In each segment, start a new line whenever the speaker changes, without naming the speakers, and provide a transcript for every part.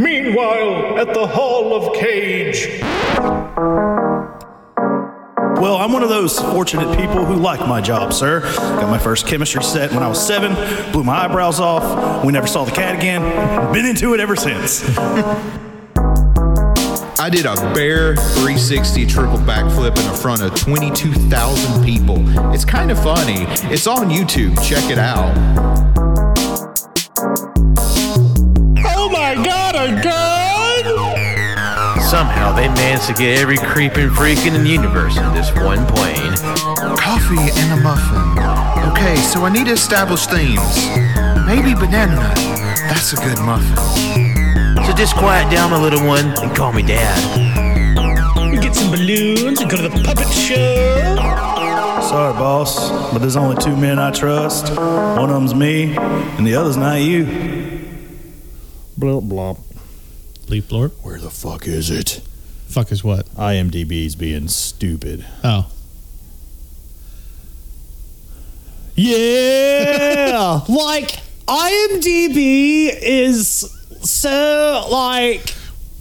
Meanwhile, at the Hall of Cage.
Well, I'm one of those fortunate people who like my job, sir. Got my first chemistry set when I was seven, blew my eyebrows off. We never saw the cat again. Been into it ever since.
I did a bare 360 triple backflip in front of 22,000 people. It's kind of funny. It's on YouTube. Check it out.
My god!
Somehow they managed to get every creeping freak in the universe in this one plane.
Coffee and a muffin. Okay, so I need to establish themes. Maybe banana nut. That's a good muffin.
So just quiet down, my little one, and call me dad.
We get some balloons and go to the puppet show.
Sorry, boss, but there's only two men I trust. One of them's me, and the other's not you.
Blop blop.
Leap.
Where the fuck is it?
Fuck is what?
IMDb's being stupid.
Oh.
Yeah, like IMDb is so like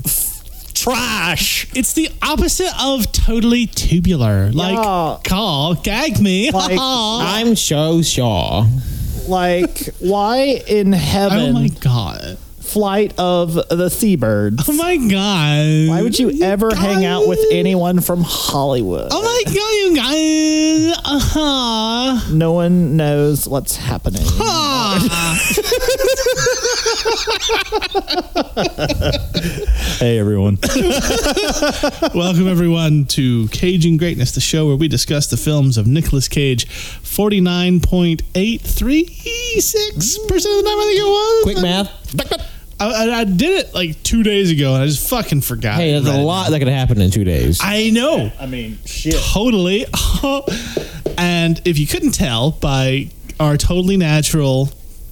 f- trash.
It's the opposite of totally tubular. Like,
Yeah.
call, gag me.
Like,
I'm so sure.
Like, why in heaven?
oh my god.
Flight of the Seabirds.
Oh my god.
Why would you ever hang out with anyone from Hollywood?
Oh my god, you guys. Uh huh.
No one knows what's happening. hey, everyone.
Welcome everyone to Caging Greatness, the show where we discuss the films of Nicolas Cage. Forty nine point eight three six percent of the time, I think it was.
Quick math.
I, I, I did it like two days ago, and I just fucking forgot.
Hey, there's a
Right.
lot that could happen in two days.
I know.
I mean, shit.
Totally. and if you couldn't tell by our totally natural,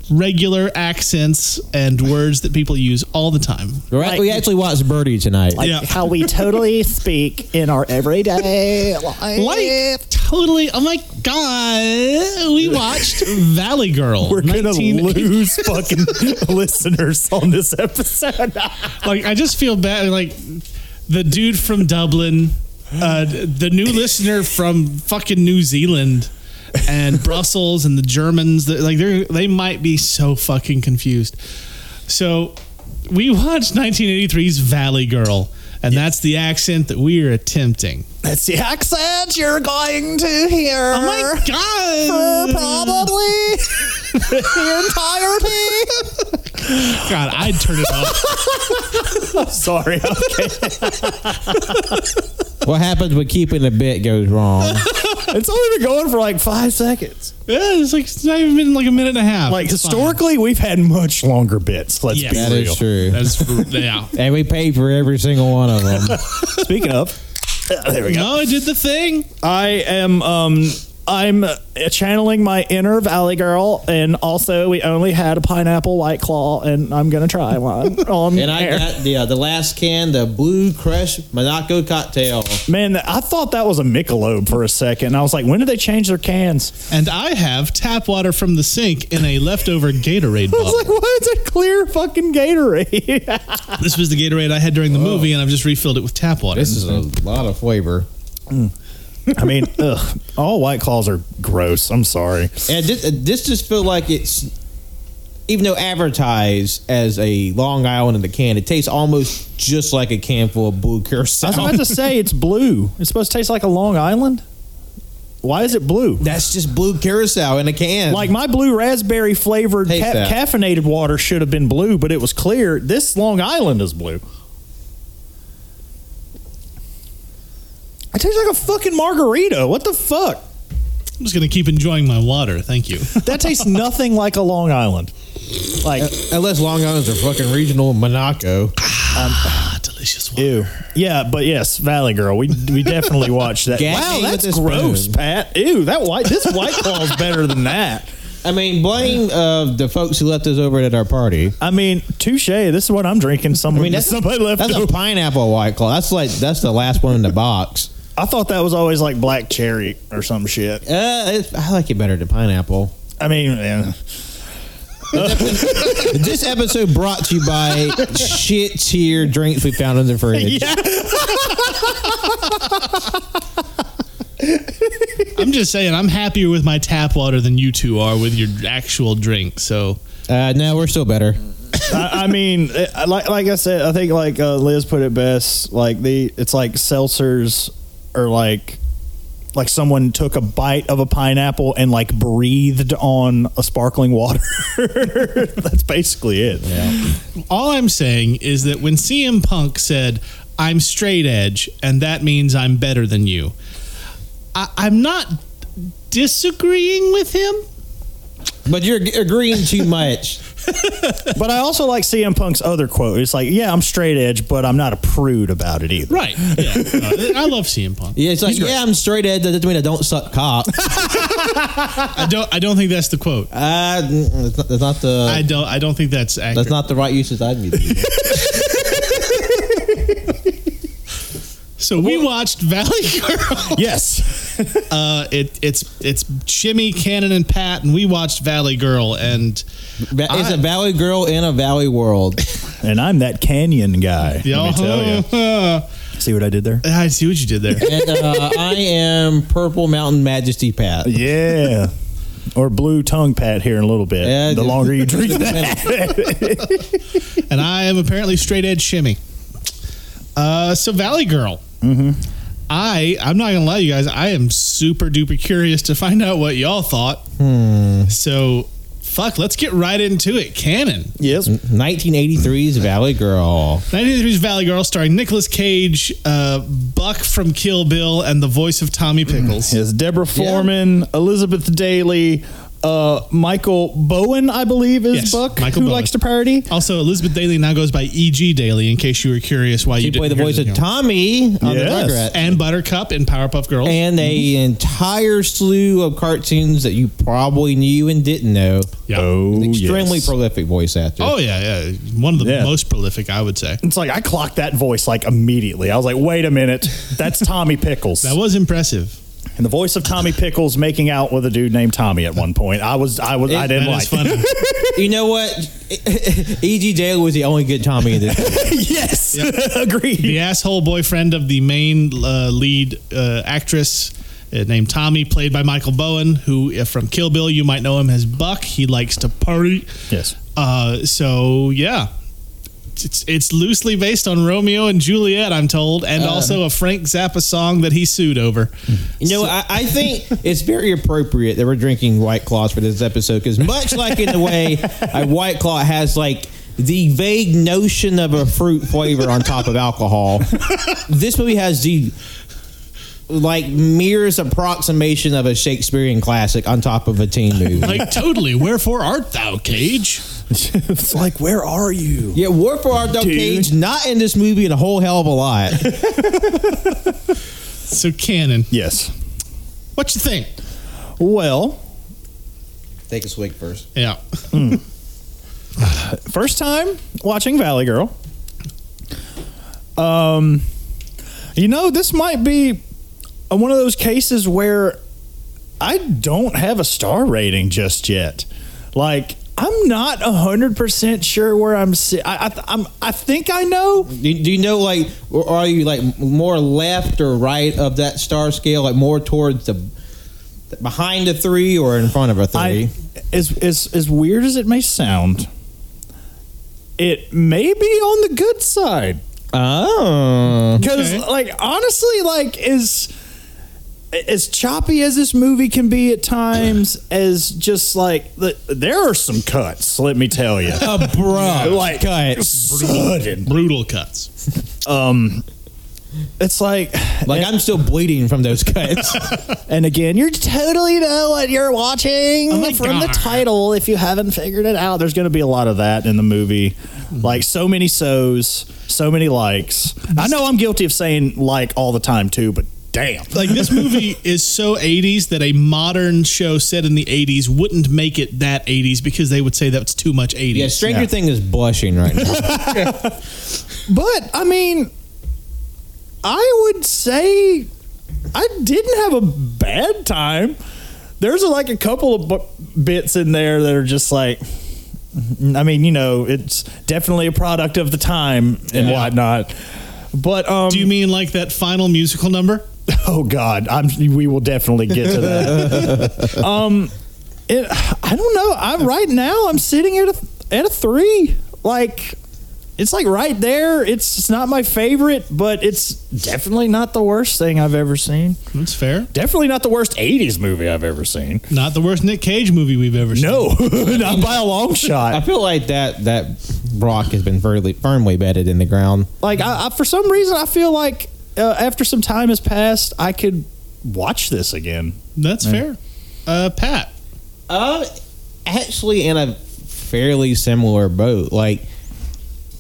regular accents and words that people use all the time.
Right? we actually watched Birdie tonight.
Like
Yeah.
how we totally speak in our everyday life.
Like, totally. Oh my God. We watched Valley Girl.
We're gonna
19
lose fucking listeners on this episode.
Like, I just feel bad. Like, the dude from Dublin, uh, the new listener from fucking New Zealand. and Brussels and the Germans, that like they they might be so fucking confused. So we watched 1983's Valley Girl, and that's the accent that we are attempting.
That's the accent you're going to hear.
Oh my god!
For probably the entirety.
God, I'd turn it off.
I'm Sorry. Okay.
what happens when keeping a bit goes wrong?
it's only been going for like five seconds.
Yeah, it's like it's not even been like a minute and a half.
Like
It's fine.
historically, we've had much longer bits. Let's
Yes.
be
That
real.
is true.
That's yeah.
and we paid for every single one of them.
Speaking of, there we go.
No, I did the thing.
I am um I'm uh, channeling my inner Valley Girl, and also we only had a pineapple White Claw, and I'm gonna try one on
and I
air.
got the uh, the last can, the Blue Crush Monaco cocktail.
Man, I thought that was a Michelob for a second. I was like, when did they change their cans?
And I have tap water from the sink in a leftover Gatorade
I was
bottle.
like, why is it clear fucking Gatorade?
This was the Gatorade I had during the movie, and I've just refilled it with tap water.
This is a lot of flavor.
I mean, ugh, all White Claws are gross. I'm sorry.
And this, uh, this just feel like it's even though advertised as a Long Island in the can, it tastes almost just like a can full of blue curacao.
I was about to say it's blue. It's supposed to taste like a Long Island. Why is it blue?
That's just blue curacao in a can.
Like my blue raspberry flavored
Taste
ca-
that.
caffeinated water should have been blue, but it was clear. This Long Island is blue. It tastes like a fucking margarita. What the fuck?
I'm just gonna keep enjoying my water. Thank you.
That tastes nothing like a Long Island. Like
unless Long Island's are fucking regional Monaco.
ah, delicious water.
ew. Yeah, but yes, Valley Girl. We we definitely watched that.
Gag
wow, that's gross,
spoon.
Pat. Ew, that white this white claw's better than that.
I mean, blame uh, the folks who left us over at our party.
I mean, touche. This is what I'm drinking. Someone,
I mean, that's
somebody left.
That's a pineapple white claw. That's like that's the last one in the box.
I thought that was always like black cherry or some shit.
Uh, it's, I like it better than pineapple.
I mean, yeah.
this episode brought to you by shit tier drinks we found in the fridge.
I'm just saying, I'm happier with my tap water than you two are with your actual drink. So
Uh, no, we're still better.
I, I mean, it- like like I said, I think like uh, Liz put it best. Like the it's like seltzers are like like someone took a bite of a pineapple and like breathed on a sparkling water. That's basically it.
all I'm saying is that when CM Punk said, "I'm straight edge," and that means I'm better than you, I, I'm not disagreeing with him.
But you're agreeing too much.
But I also like CM Punk's other quote. It's like, yeah, I'm straight edge, but I'm not a prude about it either.
Right? Yeah, Uh, I love CM Punk.
Yeah, it's like, yeah, I'm straight edge. That doesn't mean I don't suck cock.
I don't. I don't think that's the quote.
Uh, mm, that's, not, that's not the.
I don't. I don't think that's accurate.
that's not the right usage I'd be.
so we watched Valley Girl.
Yes.
Uh, it, it's it's Shimmy, Cannon, and Pat, and we watched Valley Girl, and
Va- it's a valley girl in a valley world.
and I'm that canyon guy. Let me tell you.
you.
See what I did there?
I see what you did there.
and uh, I am Purple Mountain Majesty Pat.
Yeah. Or blue tongue pat here in a little bit.
Yeah,
the longer you drink that.
and I am apparently straight edge Shimmy. Uh, so Valley Girl. Mm-hmm. I I'm not gonna lie, to you guys. I am super duper curious to find out what y'all thought. So, fuck, let's get right into it. Cannon.
yes.
1983's Valley Girl.
1983's Valley Girl, starring Nicolas Cage, uh, Buck from Kill Bill, and the voice of Tommy Pickles.
Yes, Deborah Foreman, Elizabeth Daily, uh, Michael Bowen, I believe, is
Yes,
Buck,
Michael
who
Bowen.
likes to parody.
Also, Elizabeth Daily now goes by E.G. Daily, in case you were curious why
She
you didn't
played the voice of Tommy on
Yes.
the Rugrats.
and Buttercup in Powerpuff Girls.
and a entire slew of cartoons that you probably knew and didn't know.
Yeah.
Oh,
Extremely
yes.
prolific voice actor.
Oh yeah, yeah, one of the
Yeah.
most prolific, I would say.
It's like I clocked that voice like immediately. I was like, wait a minute, that's Tommy Pickles.
That was impressive.
And the voice of Tommy Pickles making out with a dude named Tommy at one point. I was, I was, I didn't
That
like.
is funny.
You know what? E.G. Daily was the only good Tommy in this.
yes, agreed.
the asshole boyfriend of the main uh, lead uh, actress uh, named Tommy, played by Michael Bowen, who uh, from Kill Bill you might know him as Buck. He likes to party.
Yes.
Uh, so yeah. It's, it's loosely based on Romeo and Juliet, I'm told, and uh. also a Frank Zappa song that he sued over.
You know, I, I think it's very appropriate that we're drinking White Claws for this episode because, much like in the way a White Claw has like the vague notion of a fruit flavor on top of alcohol, this movie has the like mirrors approximation of a Shakespearean classic on top of a teen movie.
Like, totally. Wherefore art thou, Cage?
it's like, where are you?
yeah, wherefore Art thou,
Dude.
Cage not in this movie and a whole hell of a lot.
So, Cannon.
Yes.
what you think?
Well,
Take a swig first.
Yeah.
first time watching Valley Girl. Um, you know, this might be one of those cases where I don't have a star rating just yet. Like, I'm not hundred percent sure where I'm. Si- I, I, I'm. I think I know.
Do, do you know, like, or are you like more left or right of that star scale, like more towards the behind a three or in front of a three?
I, as as as weird as it may sound, it may be on the good side.
oh,
Because,
Okay.
like, honestly, like, as as choppy as this movie can be at times, as just like the, there are some cuts. Let me tell you,
abrupt
like
cuts.
sudden.
Brutal cuts.
Um, it's like,
Like I'm still bleeding from those cuts.
and again, you totally know what you're watching
Oh
from the title. If you haven't figured it out, there's going to be a lot of that in the movie. Like so many so's, so many likes. I know I'm guilty of saying like all the time too, but damn.
Like this movie is so 80s that a modern show set in the 80s wouldn't make it that 80s because they would say that's too much 80s.
yeah, Stranger
Yeah.
Thing is blushing right now.
But I mean, I would say I didn't have a bad time. There's like a couple of bu- bits in there that are just like, I mean, you know, it's definitely a product of the time and
Yeah.
whatnot. But um,
Do you mean like that final musical number?
Oh God, I'm. We will definitely get to that. um, it, I don't know. I'm right now. I'm sitting at a at a three. Like, it's like right there. It's, it's not my favorite, but it's definitely not the worst thing I've ever seen.
That's fair.
Definitely not the worst '80s movie I've ever seen.
Not the worst Nick Cage movie we've ever seen.
No, not by a long shot.
I feel like that that rock has been firmly, firmly bedded in the ground.
Like, I, I, for some reason, I feel like uh, after some time has passed, I could watch this again.
That's fair. Uh, Pat.
Uh, actually, in a fairly similar boat. Like,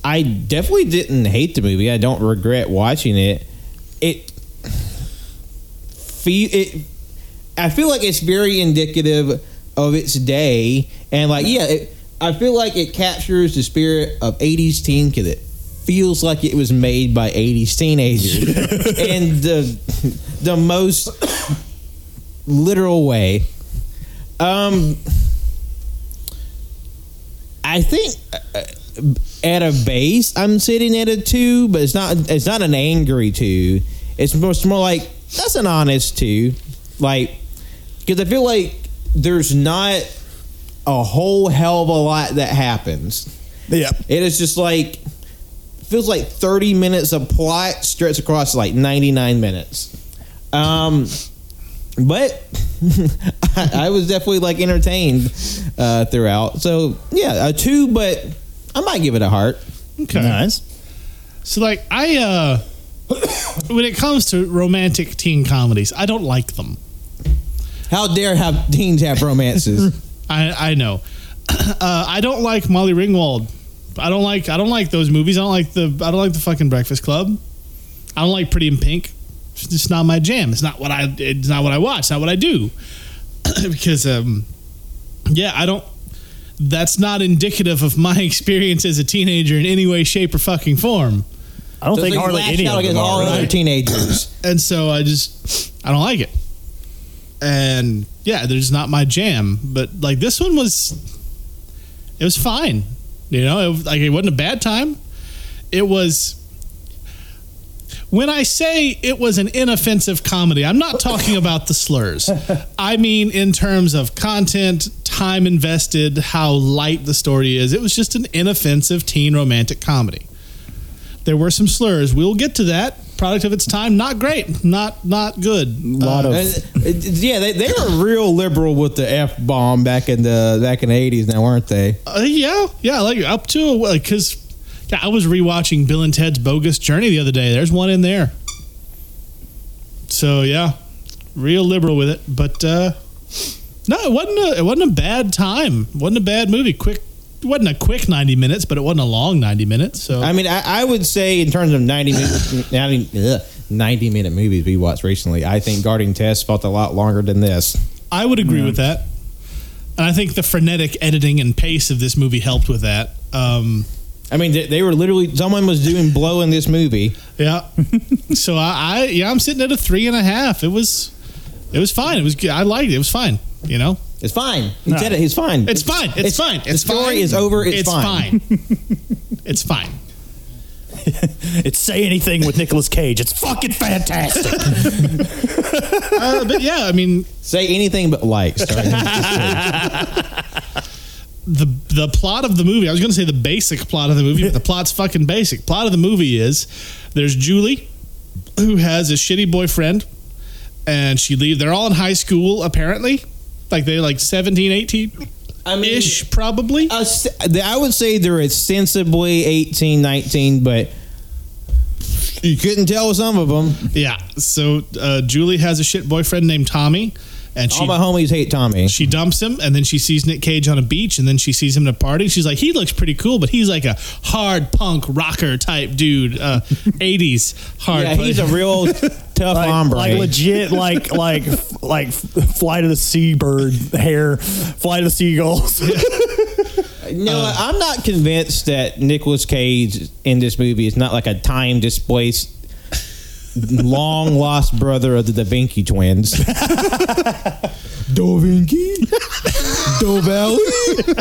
I definitely didn't hate the movie. I don't regret watching it. It feel it. I feel like it's very indicative of its day, and like, yeah, it, I feel like it captures the spirit of '80s teen kid. Feels like it was made by '80s teenagers, in the the most literal way. Um, I think uh, at a base, I'm sitting at a two, but it's not. It's not an angry two. It's more, it's more like that's an honest two, like because I feel like there's not a whole hell of a lot that happens.
Yeah.
It is just like feels like 30 minutes of plot stretched across like 99 minutes. Um, but I, I was definitely like entertained uh, throughout. So yeah, a two, but I might give it a heart.
Okay.
Nice.
So like I uh when it comes to romantic teen comedies, I don't like them.
How dare have teens have romances?
I I know. Uh, I don't like Molly Ringwald. I don't like I don't like those movies. I don't like the I don't like the fucking Breakfast Club. I don't like Pretty in Pink. It's just not my jam. It's not what I it's not what I watch. It's not what I do. because um yeah, I don't that's not indicative of my experience as a teenager in any way, shape, or fucking form.
I don't
So
think
like
hardly any of them
against all
are.
other
Right?
teenagers.
and so I just I don't like it. And yeah, there's not my jam. But like this one was, it was fine. You know, it, like it wasn't a bad time. It was. When I say it was an inoffensive comedy, I'm not talking about the slurs. I mean, in terms of content, time invested, how light the story is. It was just an inoffensive teen romantic comedy. There were some slurs. We'll get to that. Product of its time, not great, not not good.
A lot
Uh,
of
Uh, yeah, they, they were real liberal with the f bomb back in the back in the eighties, now weren't they?
Uh, yeah, yeah, like up to because yeah, I was rewatching Bill and Ted's Bogus Journey the other day. There's one in there. So yeah, real liberal with it, but uh, no, it wasn't. A, it wasn't a bad time. It wasn't a bad movie. Quick, it wasn't a quick ninety minutes, but it wasn't a long ninety minutes. So
I mean, I, I would say in terms of 90 minute, 90, ugh, 90 minute movies we watched recently, I think Guarding Tess felt a lot longer than this.
I would agree with that. And I think the frenetic editing and pace of this movie helped with that. Um,
I mean, they, they were literally someone was doing blow in this movie.
Yeah. so I, I yeah, I'm sitting at a three and a half. It was it was fine. It was good. I liked it. It was fine. You know?
It's fine. He said it. He's fine.
It's fine. It's, fine. It's fine.
the
It's
story
fine.
is over. It's, fine.
it's fine.
it's say anything with Nicolas Cage. It's fucking fantastic.
Uh, but yeah, I mean
Say anything but like. starring Nicolas Cage.
the the plot of the movie. I was going to say the basic plot of the movie, but the plot's fucking basic. Plot of the movie is there's Julie who has a shitty boyfriend and she leave they're all in high school apparently. Like they're like 17, 18
I mean,
ish probably.
uh, I would say they're ostensibly 18, 19, but you couldn't tell with some of them.
Yeah. So uh, Julie has a shit boyfriend named Tommy, and she
All my homies hate Tommy.
she dumps him, and then she sees Nick Cage on a beach, and then she sees him at a party. She's like, he looks pretty cool, but he's like a hard punk rocker type dude, uh, '80s hard.
Yeah, he's a real tough
like,
hombre.
like legit, like like like flight of the seabird hair, flight of the seagulls.
No, I'm not convinced that Nicolas Cage in this movie is not like a time displaced, long lost brother of the Da Vinci twins. da Vinci? Da Valley?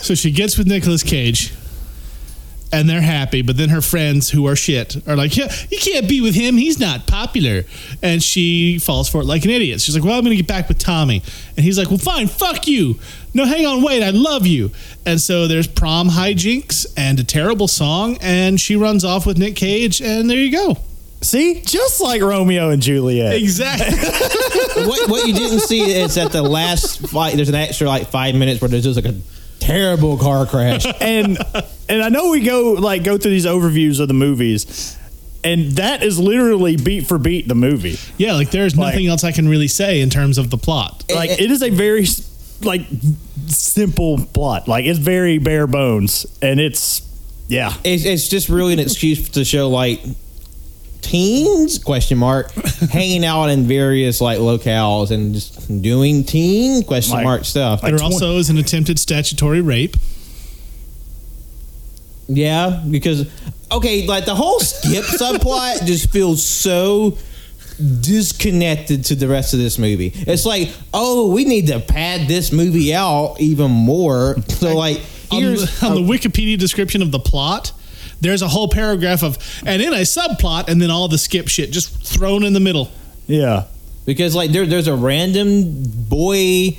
So she gets with Nicolas Cage, and they're happy. But then her friends, who are shit, are like, "Yeah, you can't be with him. He's not popular." And she falls for it like an idiot. She's like, "Well, I'm going to get back with Tommy," and he's like, "Well, fine, fuck you." No, hang on, wait, I love you. And so there's prom hijinks and a terrible song, and she runs off with Nick Cage, and there you go.
See, just like Romeo and Juliet.
Exactly.
what, what you didn't see is at the last fight, there's an extra like five minutes where there's just like a terrible car crash.
and and I know we go like go through these overviews of the movies, and that is literally beat for beat the movie.
yeah, like there's
Like-
nothing else I can really say in terms of the plot.
Like it is a very like simple plot. Like it's very bare bones, and it's yeah.
It's, it's just really an excuse to show like teens question mark hanging out in various like locales and just doing teen question
Like-
mark stuff.
There also is an attempted statutory rape.
Yeah, because okay, like the whole skip subplot just feels so disconnected to the rest of this movie. It's like, oh, we need to pad this movie out even more. So like,
On,
here's
the, on the Wikipedia description of the plot, there's a whole paragraph of, and in a subplot, and then all the skip shit just thrown in the middle.
Yeah.
because like there, there's a random boy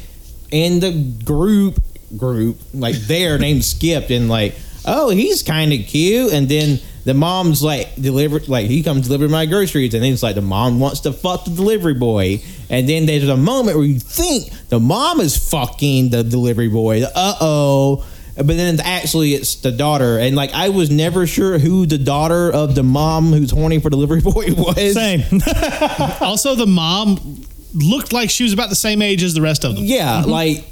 in the group group like there named Skip and like oh he's kind of cute and then the mom's like deliver like he comes deliver my groceries and then it's like the mom wants to fuck the delivery boy and then there's a moment where you think the mom is fucking the delivery boy uh oh but then actually it's the daughter and like I was never sure who the daughter of the mom who's horny for delivery boy was
Same.
Also, the mom looked like she was about the same age as the rest of them.
Yeah, mm-hmm. like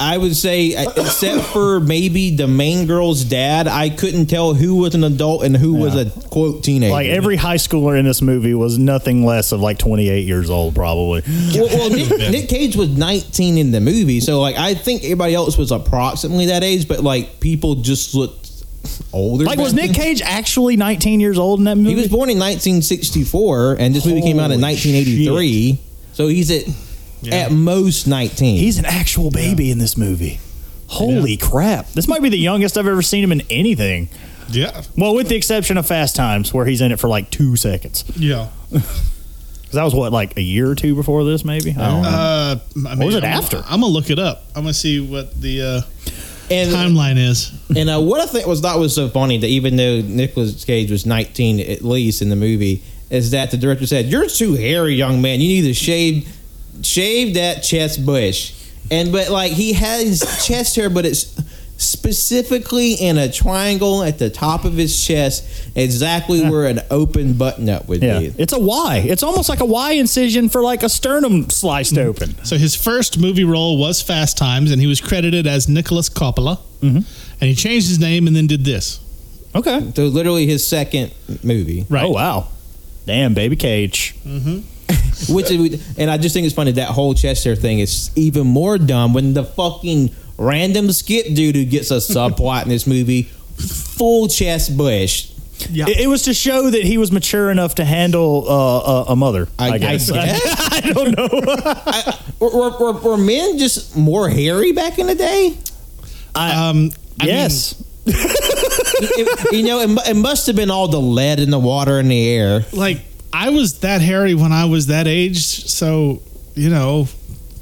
I would say, uh, except for maybe the main girl's dad, I couldn't tell who was an adult and who was a quote teenager.
like every high schooler in this movie was nothing less of like 28 years old, probably.
well, well Nick, Nick Cage was 19 in the movie, so like I think everybody else was approximately that age, but like people just looked older.
Like, was Nick
then.
Cage actually 19 years old in that movie?
He was born in 1964, and this movie came out in
Holy
1983. So he's at at most 19.
He's an actual baby in this movie. Holy crap. This might be the youngest I've ever seen him in anything.
Yeah.
Well, with the exception of Fast Times, where he's in it for like two seconds.
Yeah.
Because that was what, like a year or two before this, maybe? I don't know.
Uh, I mean,
was it
I'm,
after?
I'm gonna look it up. I'm gonna see what the uh,
and
timeline is.
And uh, what I think was that was so funny that even though Nicolas Cage was 19 at least in the movie, is that the director said, "You're too hairy, young man. You need to shave, shave that chest bush." And but like he has chest hair, but it's specifically in a triangle at the top of his chest, exactly where an open button up would
yeah.
be.
It's a Y. It's almost like a Y incision for like a sternum sliced
Mm.
open.
So his first movie role was Fast Times, and he was credited as Nicholas Coppola. Mm-hmm. And he changed his name and then did this.
Okay.
So literally his second movie.
Right.
Oh, wow. Damn, baby Cage.
Which is, and I just think it's funny that whole chest hair thing is even more dumb when the fucking random skip dude who gets a subplot in this movie, full chest bush.
Yeah.
It, it was to show that he was mature enough to handle uh, a, a mother, I,
I- I
guess.
guess.
I don't know.
Were, were, were, were men just more hairy back in the day?
um, I
yes.
It- you know, it, it must have been all the lead in the water and the air.
like I was that hairy when I was that age, so you know,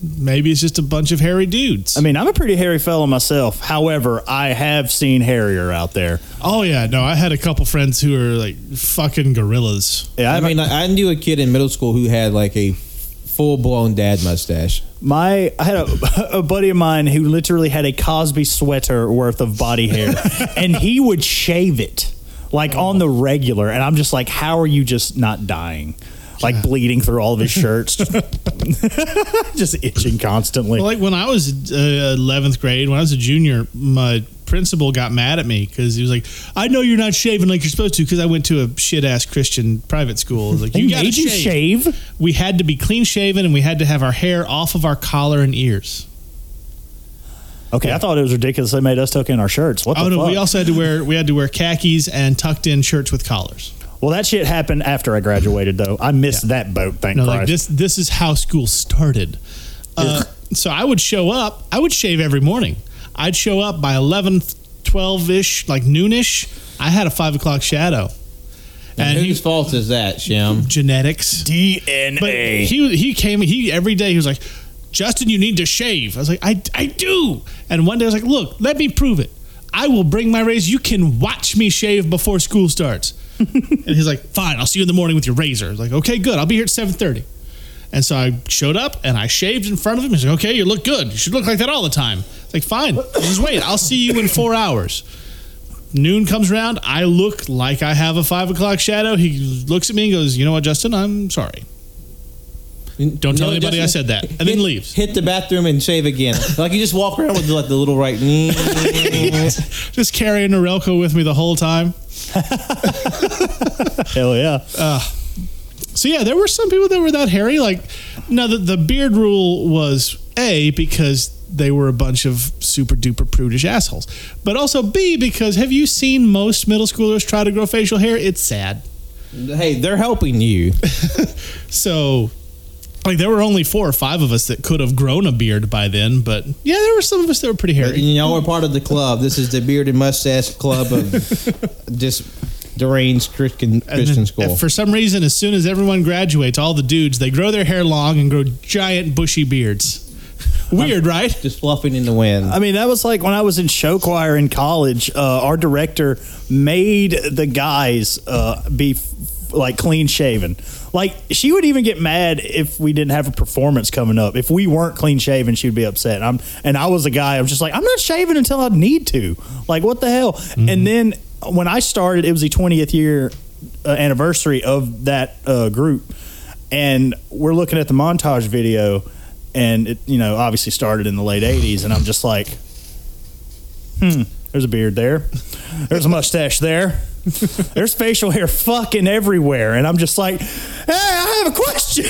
maybe it's just a bunch of hairy dudes.
I mean, I'm a pretty hairy fellow myself. However, I have seen hairier out there.
oh yeah, no, I had a couple friends who were like fucking gorillas.
Yeah,
I mean, I, I knew a kid in middle school who had like a full blown dad mustache.
My I had a, a buddy of mine who literally had a Cosby sweater worth of body hair, and he would shave it like on the regular. And I'm just like, how are you just not dying? Like bleeding through all of his shirts, just itching constantly.
Well, like when I was uh, eleventh grade, when I was a junior, my principal got mad at me because he was like, "I know you're not shaving like you're supposed to," because I went to a shit ass Christian private school. Like you got to
made you
shave.
shave?
We had to be clean shaven, and we had to have our hair off of our collar and ears.
Okay, I thought it was ridiculous they made us tuck in our shirts. What the
Oh no,
fuck?
we also had to wear we had to wear khakis and tucked in shirts with collars.
well, that shit happened after I graduated, though. I missed that boat. Thank
No,
Christ.
like this this is how school started. Uh, so I would show up. I would shave every morning. I'd show up by 11, 12 ish, like noonish. I had a five o'clock shadow.
And
And
whose
he,
fault is that, Shim?
genetics.
DNA.
But he he came he every day he was like, Justin, you need to shave. I was like, I I do. And one day I was like, look, let me prove it. I will bring my razor. You can watch me shave before school starts. and he's like, fine, I'll see you in the morning with your razor. I was like, okay, good. I'll be here at seven thirty. And so I showed up and I shaved in front of him. He's like, okay, you look good. You should look like that all the time. It's like, fine, just wait. I'll see you in four hours. Noon comes around. I look like I have a five o'clock shadow. He looks at me and goes, you know what, Justin? I'm sorry. Don't tell
No,
anybody I said that. And
hit,
then leaves.
Hit the bathroom and shave again. like you just walk around with like the little right. Knee.
Just carrying Norelco with me the whole time.
Hell yeah.
Uh, so yeah, there were some people that were that hairy. Like, now the, the beard rule was A, because they were a bunch of super duper prudish assholes. But also B, because have you seen most middle schoolers try to grow facial hair? It's sad.
hey, they're helping you.
So, like, there were only four or five of us that could have grown a beard by then. But yeah, there were some of us that were pretty hairy.
You know, we're part of the club. This is the beard and mustache club of just deranged Christian Christian
then,
school.
For some reason, as soon as everyone graduates, all the dudes they grow their hair long and grow giant bushy beards. Weird, right?
just fluffing in the wind.
I mean, that was like when I was in show choir in college. Uh, our director made the guys uh, be f- like clean shaven. Like she would even get mad if we didn't have a performance coming up. If we weren't clean shaven, she'd be upset. I'm and I was a guy. I'm just like I'm not shaving until I need to. Like what the hell? And then when I started, it was the 20th year uh, anniversary of that uh, group, and we're looking at the montage video, and it you know obviously started in the late 80s, and I'm just like, hmm, there's a beard there, there's a mustache there. There's facial hair fucking everywhere, and I'm just like, "Hey, I have a question."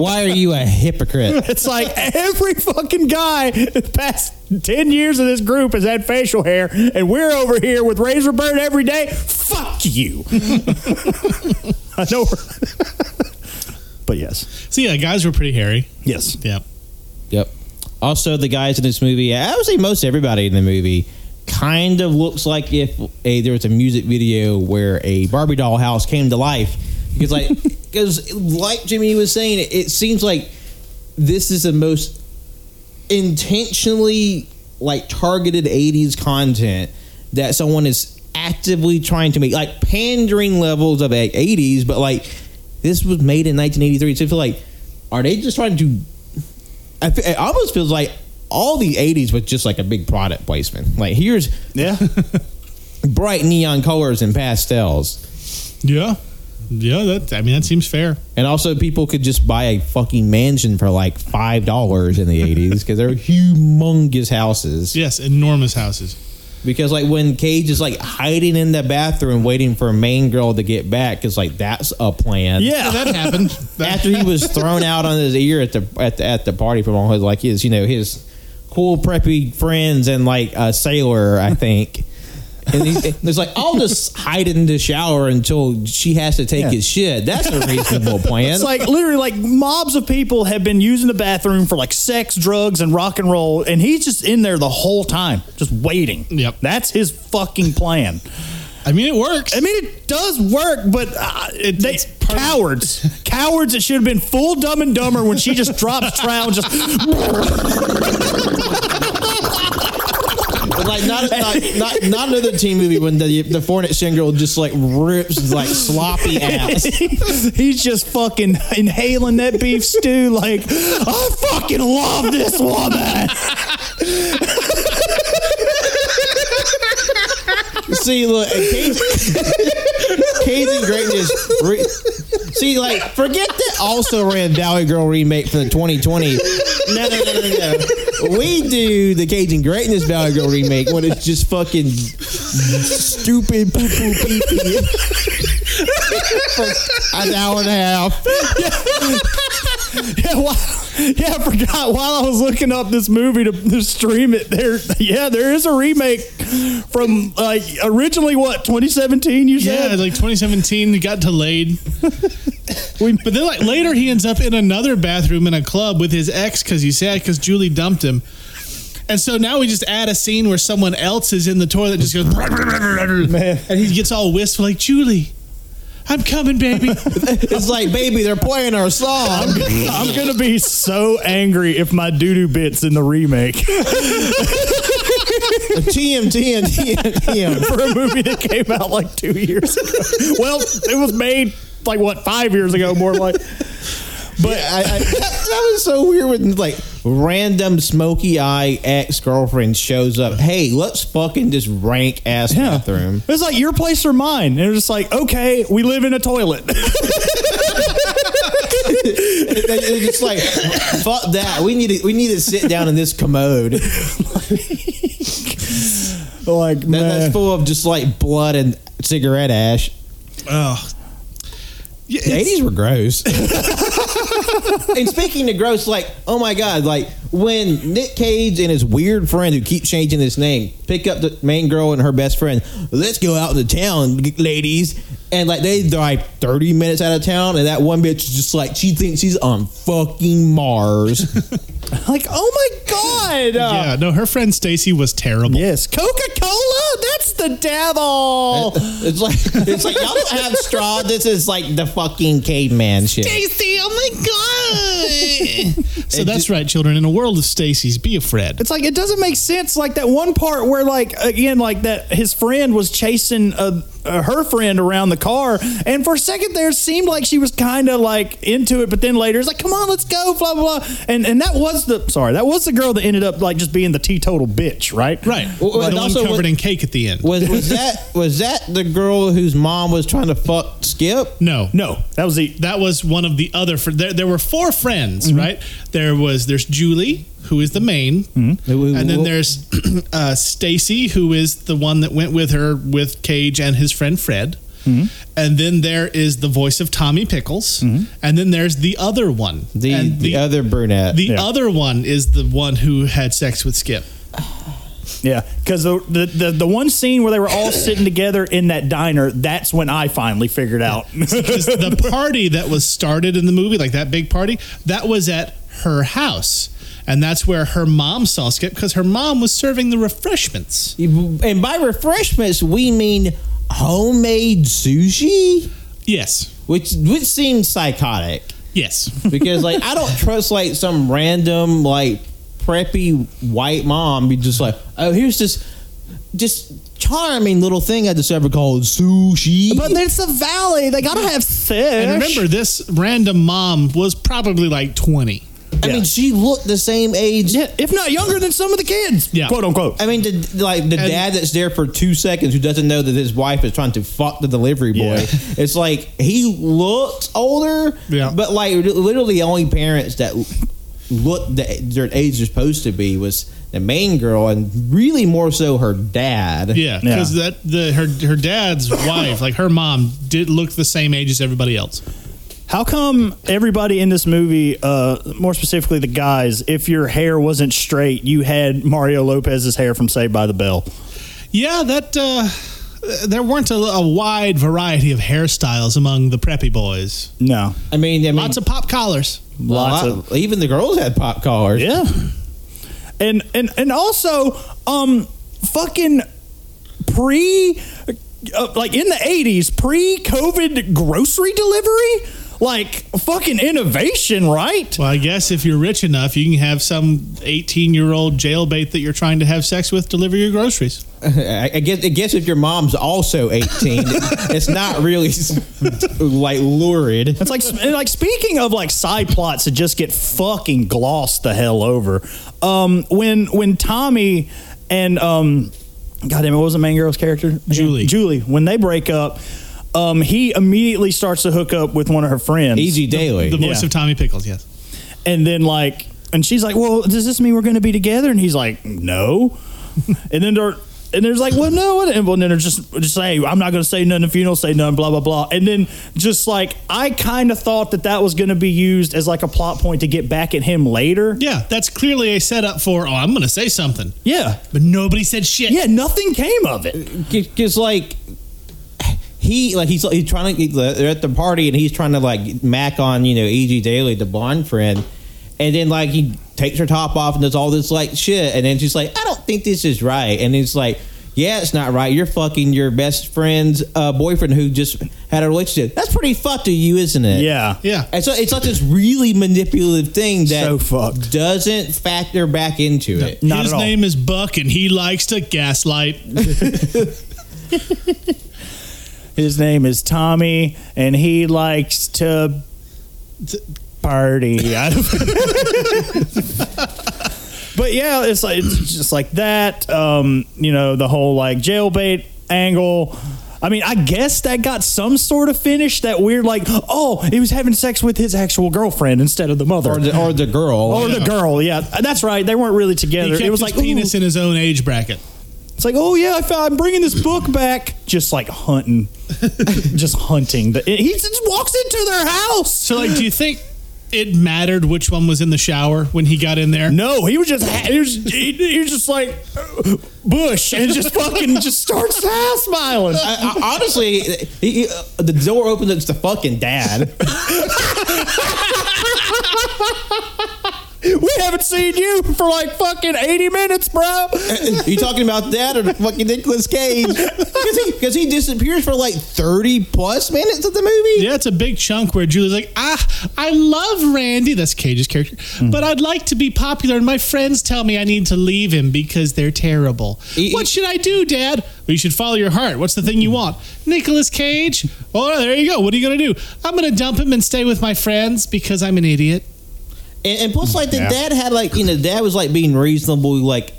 Why are you a hypocrite?
It's like every fucking guy in the past 10 years of this group has had facial hair, and we're over here with razor burn every day. Fuck you. I know. but yes.
So yeah, guys were pretty hairy.
Yes.
Yeah.
Yep. Also, the guys in this movie, I would say most everybody in the movie, kind of looks like if a there was a music video where a Barbie doll house came to life. Because like, because like Jimmy was saying, it, it seems like this is the most intentionally like targeted 80s content that someone is actively trying to make like pandering levels of like 80s but like this was made in 1983 so I feel like are they just trying to it almost feels like all the 80s was just like a big product placement like here's
Yeah.
bright neon colors and pastels
Yeah. Yeah, that I mean that seems fair.
and also people could just buy a fucking mansion for like five dollars in the 80s because they're humongous houses
Yes, enormous houses.
Because like when Cage is like hiding in the bathroom waiting for a main girl to get back, because like that's a plan.
Yeah.
that happened.
After he was thrown out on his ear at the at the, at the party from all his like his you know his cool preppy friends and like a sailor I think. And he, there's like I'll just hide in the shower until she has to take
Yeah.
his shit. That's a reasonable plan.
It's like literally like mobs of people have been using the bathroom for like sex, drugs, and rock and roll, and he's just in there the whole time, just waiting.
Yep.
That's his fucking plan.
I mean, it works.
I mean, it does work, but uh, they,
it's part-
cowards, cowards. It should have been full Dumb and Dumber when she just drops trowel, and just
But like not not, not not another teen movie when the the foreign exchange girl just like rips like sloppy ass.
he's just fucking inhaling that beef stew. Like I fucking love this woman.
See, look, Cage, Caging Greatness. Re, see, like, forget that also ran Valley Girl remake for the 2020. No, no, no, no, no. We do the Caging Greatness Valley Girl remake when it's just fucking stupid poo poo pee pee for an hour and a half.
Yeah, why, yeah, I forgot. While I was looking up this movie to, to stream it, there, yeah, there is a remake from like originally what 2017. You said yeah,
like 2017, it got delayed. but then, like later, he ends up in another bathroom in a club with his ex because he's sad because Julie dumped him. And so now we just add a scene where someone else is in the toilet and just goes, and he gets all wistful, like, Julie, I'm coming, baby.
It's like, baby, they're playing our song.
I'm gonna be so angry if my doo doo bits in the remake
TM, TM, TM, TM.
for a movie that came out like two years ago. Well, it was made like what five years ago, more like.
But I, I, that, that was so weird when like random smoky eye ex girlfriend shows up. Hey, let's fucking this rank ass
Yeah.
bathroom.
It's like your place or mine. And it's just like, okay, we live in a toilet.
It- it- it's like fuck that. We need to we need to sit down in this commode
like,
that,
man.
that's full of just like blood and cigarette ash.
oh. Yeah,
The eighties were gross. and speaking of gross, like, oh my god, like when Nick Cage and his weird friend who keeps changing his name pick up the main girl and her best friend, let's go out in the town, ladies. And like they drive 30 minutes out of town, and that one bitch is just like she thinks she's on fucking Mars.
like, oh my god.
Yeah, no, her friend Stacy was terrible.
Yes, Coca Cola. That's the devil.
it's like it's like y'all don't have straw. This is like the fucking caveman shit.
Stacy, oh my god. so that's right, children. In a world of Stacy's, be a Fred.
It's like it doesn't make sense. Like that one part where, like, again, like that his friend was chasing uh, uh, her friend around the car, and for a second there, it seemed like she was kind of like into it, but then later it's like, "Come on, let's go," blah blah blah, and and that was the sorry, that was the girl that ended up like just being the teetotal bitch, right?
Right.
Well,
the
and
one
also
covered
what-
in cake at the end.
Was was that was that the girl whose mom was trying to fuck Skip?
no.
No, that was the
That was one of the other. Fr- there, there were four friends, right? There was there's Julie, who is the main, mm-hmm. and then there's uh, Stacy, who is the one that went with her with Cage and his friend Fred. Mm-hmm. And then there is the voice of Tommy Pickles, mm-hmm. and then there's the other one.
The
and
the, other brunette.
the
Yeah.
other one is the one who had sex with Skip.
yeah, because the, the the the one scene where they were all sitting together in that diner, that's when I finally figured out.
Because the party that was started in the movie, like that big party, that was at her house. And that's where her mom saw Skip because her mom was serving the refreshments.
and by refreshments we mean homemade sushi,
Yes.
which which seems psychotic
Yes.
because like I don't trust like some random like preppy white mom be just like, oh here's this just charming little thing I discovered called sushi.
but it's the valley; they gotta have fish.
And remember, this random mom was probably like 20.
I mean, she looked the same age.
yeah, if not younger than some of the kids,
Yeah.
quote unquote.
I mean, the, like the
And-
dad that's there for two seconds who doesn't know that his wife is trying to fuck the delivery boy.
Yeah.
It's like he looks older,
Yeah.
but like literally the only parents that looked the, their age they're supposed to be was the main girl and really more so her dad.
Yeah. Because that the her her dad's wife, like her mom, did look the same age as everybody else.
How come everybody in this movie, uh, more specifically the guys, if your hair wasn't straight, you had Mario Lopez's hair from Saved by the Bell?
Yeah, that uh, there weren't a, a wide variety of hairstyles among the preppy boys.
No,
I mean, I mean,
Lots of pop collars.
lots
lot-
of
even the girls had pop collars.
yeah, and and and also, um, fucking pre, uh, like in the eighties, pre-COVID grocery delivery, like fucking innovation, right?
Well, I guess if you're rich enough, you can have some 18 year old jailbait that you're trying to have sex with deliver your groceries.
I, I guess. I guess if your mom's also eighteen, it's not really like lurid.
It's like like speaking of like side plots that just get fucking glossed the hell over. Um, when when Tommy and um, God damn it, what was the main girl's character?
Julie.
Julie. When they break up, um, he immediately starts to hook up with one of her friends.
E.G. Daily.
The voice
Yeah.
of Tommy Pickles, yes.
And then like, and she's like, "Well, does this mean we're going to be together?" And he's like, "No." and then they're. And there's like, well, no, what? And then they're just just say, I'm not going to say nothing if you don't say nothing, blah blah blah. And then just like, I kind of thought that that was going to be used as like a plot point to get back at him later.
Yeah, that's clearly a setup for, oh, I'm going to say something.
Yeah,
But nobody said shit.
yeah, nothing came of it.
because like he like he's he's trying to they're at the party and he's trying to like mac on you know E.G. Daily the blonde friend and then like he takes her top off and does all this like shit, and then she's like, I don't think this is right, and it's like. Yeah, it's not right. You're fucking your best friend's uh, boyfriend who just had a relationship. That's pretty fucked to you, isn't it?
Yeah.
Yeah.
And so it's like this really manipulative thing that
So fucked.
doesn't factor back into it.
Not
His
at all.
name is Buck, and he likes to gaslight.
His name is Tommy, and he likes to party. But yeah, it's like it's just like that. Um, you know, the whole like jailbait angle. I mean, I guess that got some sort of finish. That weird, like, oh, he was having sex with his actual girlfriend instead of the mother
Or the, or the girl.
or the girl. Yeah, that's right. They weren't really together. It was like
penis
ooh.
in his own age bracket.
It's like, oh yeah, I found, I'm bringing this book back. Just like hunting, just hunting. The, he just walks into their house.
So, like, do you think it mattered which one was in the shower when he got in there?
No, he was just he was, he, he was just like Bush and just fucking just starts smiling.
I- I- honestly, he, he- uh, the door opens. It's the fucking dad.
We haven't seen you for like fucking eighty minutes, bro.
you talking about that or the fucking Nicolas Cage? Because he, 'cause he disappears for like thirty plus minutes of the movie.
Yeah, it's a big chunk where Julie's like, ah, I love Randy. That's Cage's character. But I'd like to be popular, and my friends tell me I need to leave him because they're terrible.
E-
what should I do, Dad? Well, you should follow your heart. What's the thing you want? Nicolas Cage? Oh, there you go. What are you going to do? I'm going to dump him and stay with my friends because I'm an idiot.
And, and plus, like the
Yeah.
dad had like you know, dad was like being reasonably like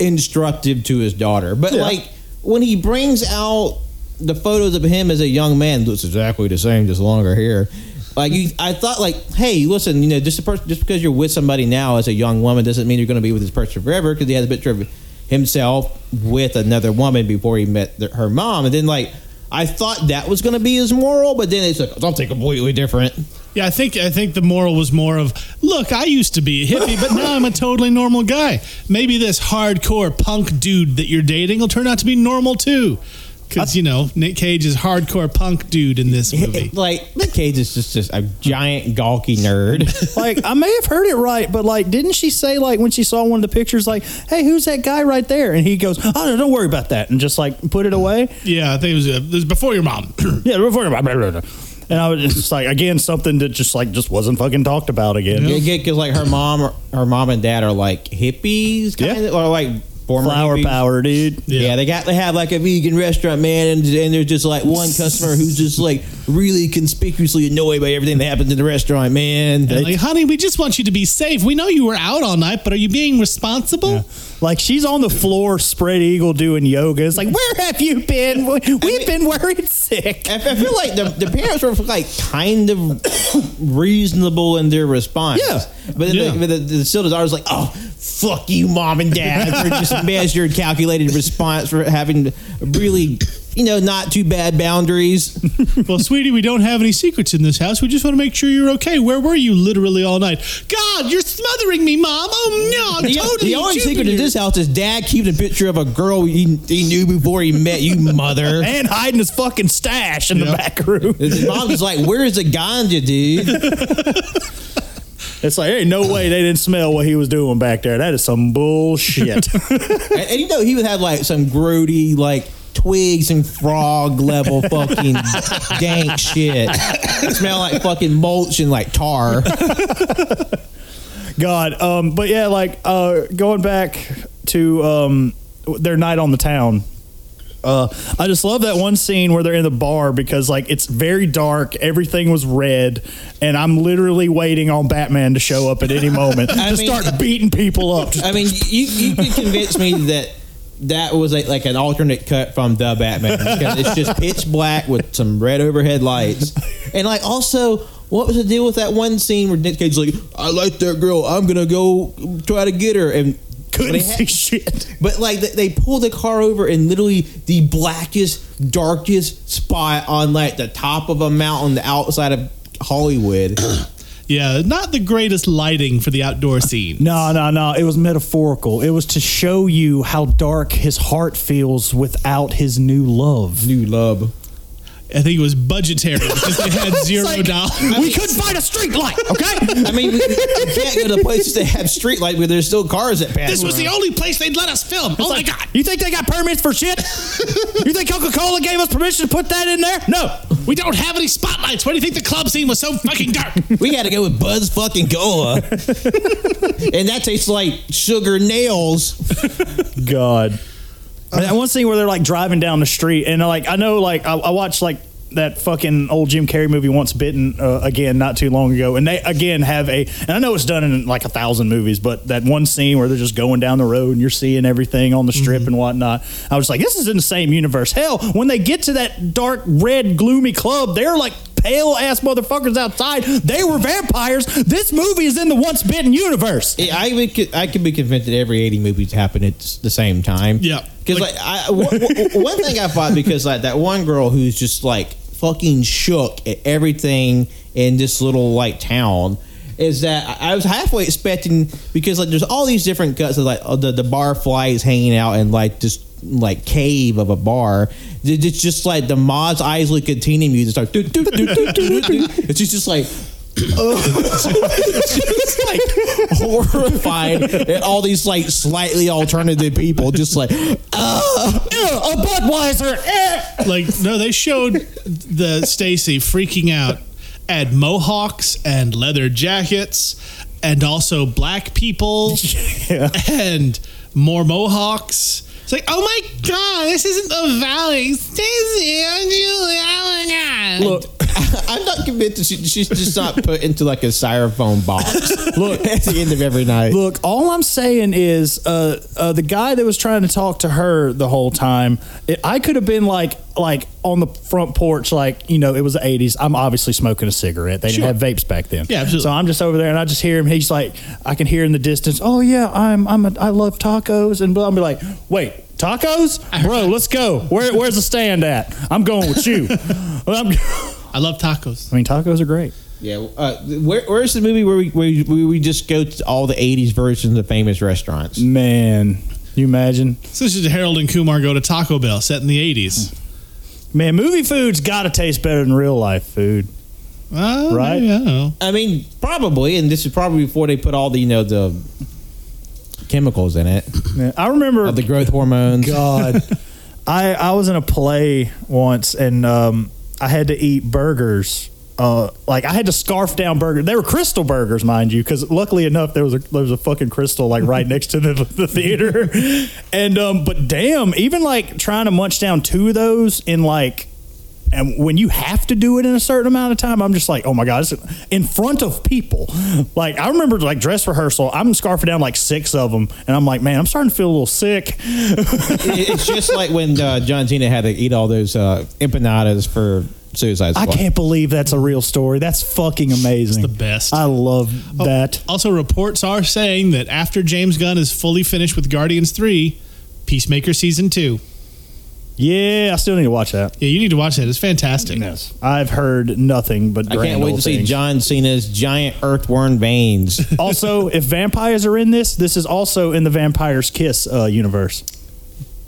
instructive to his daughter, but like when he brings out the photos of him as a young man, looks exactly the same, just longer hair. Like you, I thought, like, hey, listen, you know, just a person, just because you're with somebody now as a young woman doesn't mean you're going to be with this person forever. Because he has a picture of himself with another woman before he met the, her mom, and then like. I thought that was going to be his moral, but then it's like something completely different.
Yeah, I think I think the moral was more of, look, I used to be a hippie, but now I'm a totally normal guy. Maybe this hardcore punk dude that you're dating will turn out to be normal too. Because you know Nick Cage is hardcore punk dude in this movie.
like Nick Cage is just, just a giant gawky nerd.
like I may have heard it right, but like, didn't she say like when she saw one of the pictures, like, "Hey, who's that guy right there?" And he goes, "Oh no, don't worry about that," and just like put it away.
Yeah, I think it was, uh, it was before your mom.
Yeah, before and I was just like, again, something that just like just wasn't fucking talked about again.
because like her mom, her mom and dad are like hippies, kind
Yeah.
of, or like former
Flower
hippies.
power, dude.
Yeah. they got they have like a vegan restaurant, man, and, and there's just like one customer who's just like really conspicuously annoyed by everything that happens in the restaurant, man.
And like, honey, we just want you to be safe. We know you were out all night, but are you being responsible?
Like she's on the floor, spread eagle, doing yoga. It's like, where have you been? We- We've been worried sick.
I I feel like the, the parents were like kind of reasonable in their response.
Yeah.
But then
Yeah.
the, but the, the still daughter's like, oh, fuck you, mom and dad, for just a measured, calculated response for having really, you know, not too bad boundaries.
well, sweetie, we don't have any secrets in this house. We just want to make sure you're okay. Where were you literally all night? God, you're smothering me, mom. Oh no, I'm
The,
totally.
the only secret
Jupiter.
this house is dad keeping a picture of a girl he, he knew before he met you, mother.
And hiding his fucking stash in the back room.
His mom's just like, where's the ganja, dude?
It's like, hey, no way they didn't smell what he was doing back there. That is some bullshit.
and, and you know, he would have like some grody, like twigs and frog level fucking dank shit. Smell like fucking mulch and like tar.
God, um, but yeah, like uh, going back to um, their night on the town. Uh, I just love that one scene where they're in the bar because like it's very dark, everything was red, and I'm literally waiting on Batman to show up at any moment. To
mean-
start beating people up.
I mean, you, you could convince me that that was like, like an alternate cut from the Batman because it's just pitch black with some red overhead lights. And like also, what was the deal with that one scene where Nick Cage's like, I like that girl, I'm gonna go try to get her. And
couldn't
they had-
shit.
But like they, they pull the car over in literally the blackest, darkest spot on like the top of a mountain the outside of Hollywood.
Yeah, not the greatest lighting for the outdoor scene.
No, no, no. It was metaphorical. It was to show you how dark his heart feels without his new love.
New love.
I think it was budgetary because they had zero
like,
dollars.
we couldn't find a street light, okay?
I mean, we, we can't go to places that have street light where there's still cars that pass.
This was the only place they'd let us film. Oh my god!
You think they got permits for shit? you think Coca Cola gave us permission to put that in there? No.
We don't have any spotlights. Why do you think the club scene was so fucking dark?
We got to go with Buzz fucking Cola, and that tastes like sugar nails.
God. That one scene where they're like driving down the street, and like I know, like I, I watched like that fucking old Jim Carrey movie, Once Bitten, uh, again not too long ago, and they again have a, and I know it's done in like a thousand movies, but that one scene where they're just going down the road and you're seeing everything on the strip and whatnot. I was like, this is in the same universe. Hell, when they get to that dark red gloomy club, they're like pale ass motherfuckers outside. They were vampires. This movie is in the Once Bitten universe.
I would, I could be convinced that every 80 movies happen at the same time.
Yeah.
Because like, I, one, one- one thing I thought because like that one girl who's just like fucking shook at everything in this little like town is that I I was halfway expecting because like there's all these different cuts of like the the bar flies hanging out and like this like cave of a bar. It's just like the Mos Eisley Cantina music starts. do, do, do, do, do, do, do. It's just, just like. just like horrified at all these like slightly alternative people, just like uh,
a Budweiser. eh.
like no, they showed the Stacy freaking out at mohawks and leather jackets, and also black people and more mohawks. It's like, oh my god, this isn't the valley. Stacy, Julie. Oh my god.
Look,
I'm not convinced that she, she's just not put into like a styrofoam box. Look at the end of every night.
Look, all I'm saying is, uh, uh, the guy that was trying to talk to her the whole time, it, I could have been like, like on the front porch, like you know, it was the '80s. I'm obviously smoking a cigarette. They
Sure.
didn't have vapes back then.
Yeah, absolutely.
So I'm just over there, and I just hear him. He's like, I can hear in the distance. Oh yeah, I'm, I'm, a, I love tacos, and blah. I'll be like, wait. Tacos, bro. Let's go. Where, where's the stand at? I'm going with you. I'm-
I love tacos.
I mean, tacos are great.
Yeah, uh, where, where's the movie where we, where we we just go to all the '80s versions of famous restaurants?
Man, you imagine?
So this is Harold and Kumar go to Taco Bell, set in the '80s.
Man, movie food's got to taste better than real life food.
Uh,
Right.
maybe, I don't know.
I mean, probably, and this is probably before they put all the you know the chemicals in it,
Man, I remember
of the growth hormones.
God, I I was in a play once and um, I had to eat burgers. Uh, like I had to scarf down burgers. They were crystal burgers, mind you, because luckily enough there was a there was a fucking crystal like right next to the, the theater. And um, but damn, even like trying to munch down two of those in like. And when you have to do it in a certain amount of time, I'm just like, oh my god, it's in front of people. Like I remember, like dress rehearsal, I'm scarfing down like six of them, and I'm like, man, I'm starting to feel a little sick.
It's just like when uh, John Cena had to eat all those uh, empanadas for Suicide Squad.
I can't believe that's a real story. That's fucking amazing.
the best.
I love that.
Also, reports are saying that after James Gunn is fully finished with Guardians 3, Peacemaker Season 2.
Yeah, I still need to watch that.
Yeah, you need to watch that. It's fantastic.
Yes, I've heard nothing but.
I can't wait
old
to see. John Cena's giant earthworm veins.
also, if vampires are in this, this is also in the Vampire's Kiss uh, universe.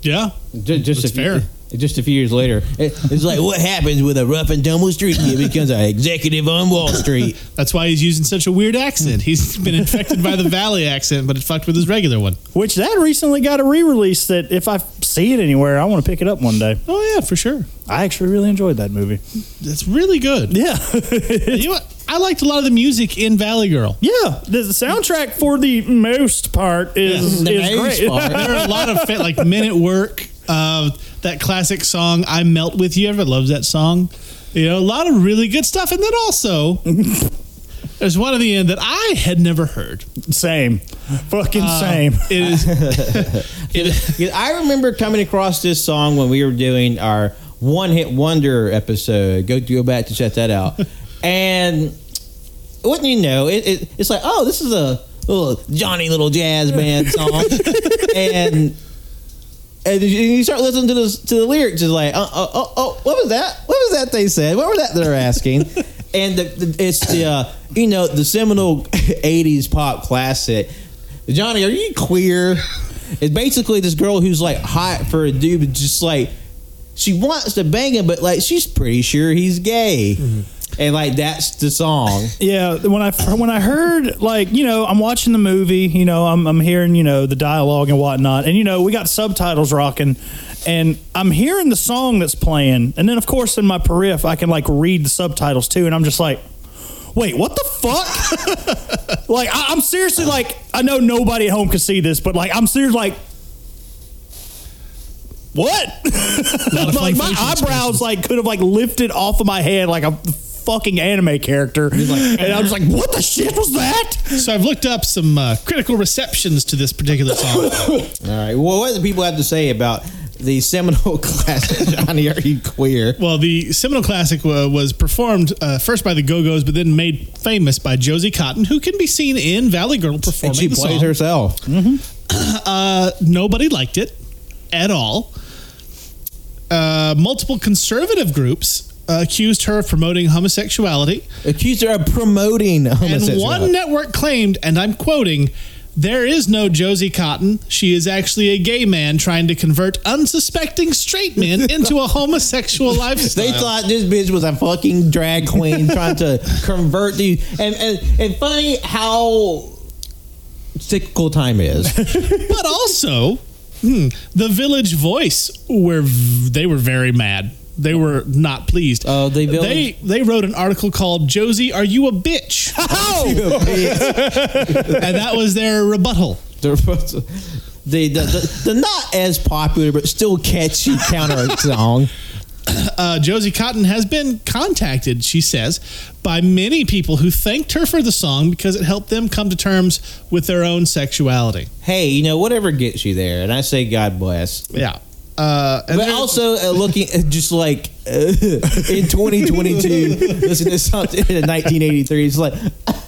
Yeah.
Ju- just
That's
a few,
fair.
Just a few years later, it's like what happens with a rough and tumble street? He becomes an executive on Wall Street.
That's why he's using such a weird accent. He's been infected by the Valley accent, but it fucked with his regular one.
Which that recently got a re-release. That if I see it anywhere, I want to pick it up one day.
Oh, yeah, for sure.
I actually really enjoyed that movie.
That's really good.
Yeah,
You know what? I liked a lot of the music in Valley Girl.
yeah. The soundtrack for the most part is,
The
is great.
part.
There are a lot of fa- like Men at Work, uh, that classic song "I Melt with You." Everyone loves that song. You know, a lot of really good stuff, and then also there's one at the end that I had never heard.
same, fucking uh, same.
It is. it is
I remember coming across this song when we were doing our one hit wonder episode. Go go back to check that out. and wouldn't you know, it, it, it's like, oh, this is a little Johnny Little Jazz Band song, and and you- start listening to the to the lyrics. It's like, oh, oh, oh, oh, what was that? What was that they said? What was that they're asking? and the, the, it's the uh, you know the seminal '80s pop classic. Johnny, are you queer? It's basically this girl who's like hot for a dude, but just like she wants to bang him, but like she's pretty sure he's gay, mm-hmm. And like that's the song.
Yeah, when I when I heard like you know I'm watching the movie, you know I'm I'm hearing you know the dialogue and whatnot, and you know we got subtitles rocking, and I'm hearing the song that's playing, and then of course in my periph I can like read the subtitles too, and I'm just like. Wait, what the fuck? like, I, I'm seriously like, I know nobody at home can see this, but like, I'm seriously like, what? like my eyebrows like could have like lifted off of my head like a fucking anime character, and I was like, "What the shit was that?"
So I've looked up some uh, critical receptions to this particular song.
All right, well, what do people have to say about the seminal classic Johnny Are You Queer?
Well, the seminal classic uh, was performed uh, first by the Go Go's, but then made famous by Josie Cotton, who can be seen in Valley Girl performing
And she
the
plays
song.
herself.
Uh, nobody liked it at all. Uh, multiple conservative groups uh, accused her of promoting homosexuality,
Accused her of promoting homosexuality.
and one network claimed, and I'm quoting. There is no Josie Cotton. She is actually a gay man trying to convert unsuspecting straight men into a homosexual lifestyle.
They thought this bitch was a fucking drag queen trying to convert these. And, and, and funny how cyclical time is.
but also hmm, the Village Voice where v- they were very mad. They were not pleased.
Oh, they
they they wrote an article called "Josie, Are You a Bitch?" and that was their rebuttal.
the, the, the, the not as popular but still catchy counter song.
Uh, Josie Cotton has been contacted, she says, by many people who thanked her for the song because it helped them come to terms with their own sexuality.
Hey, you know, whatever gets you there. And I say God bless.
Yeah. Uh, and
But
there-
also uh, looking at just like uh, in 2022, listen to something in 1983. It's like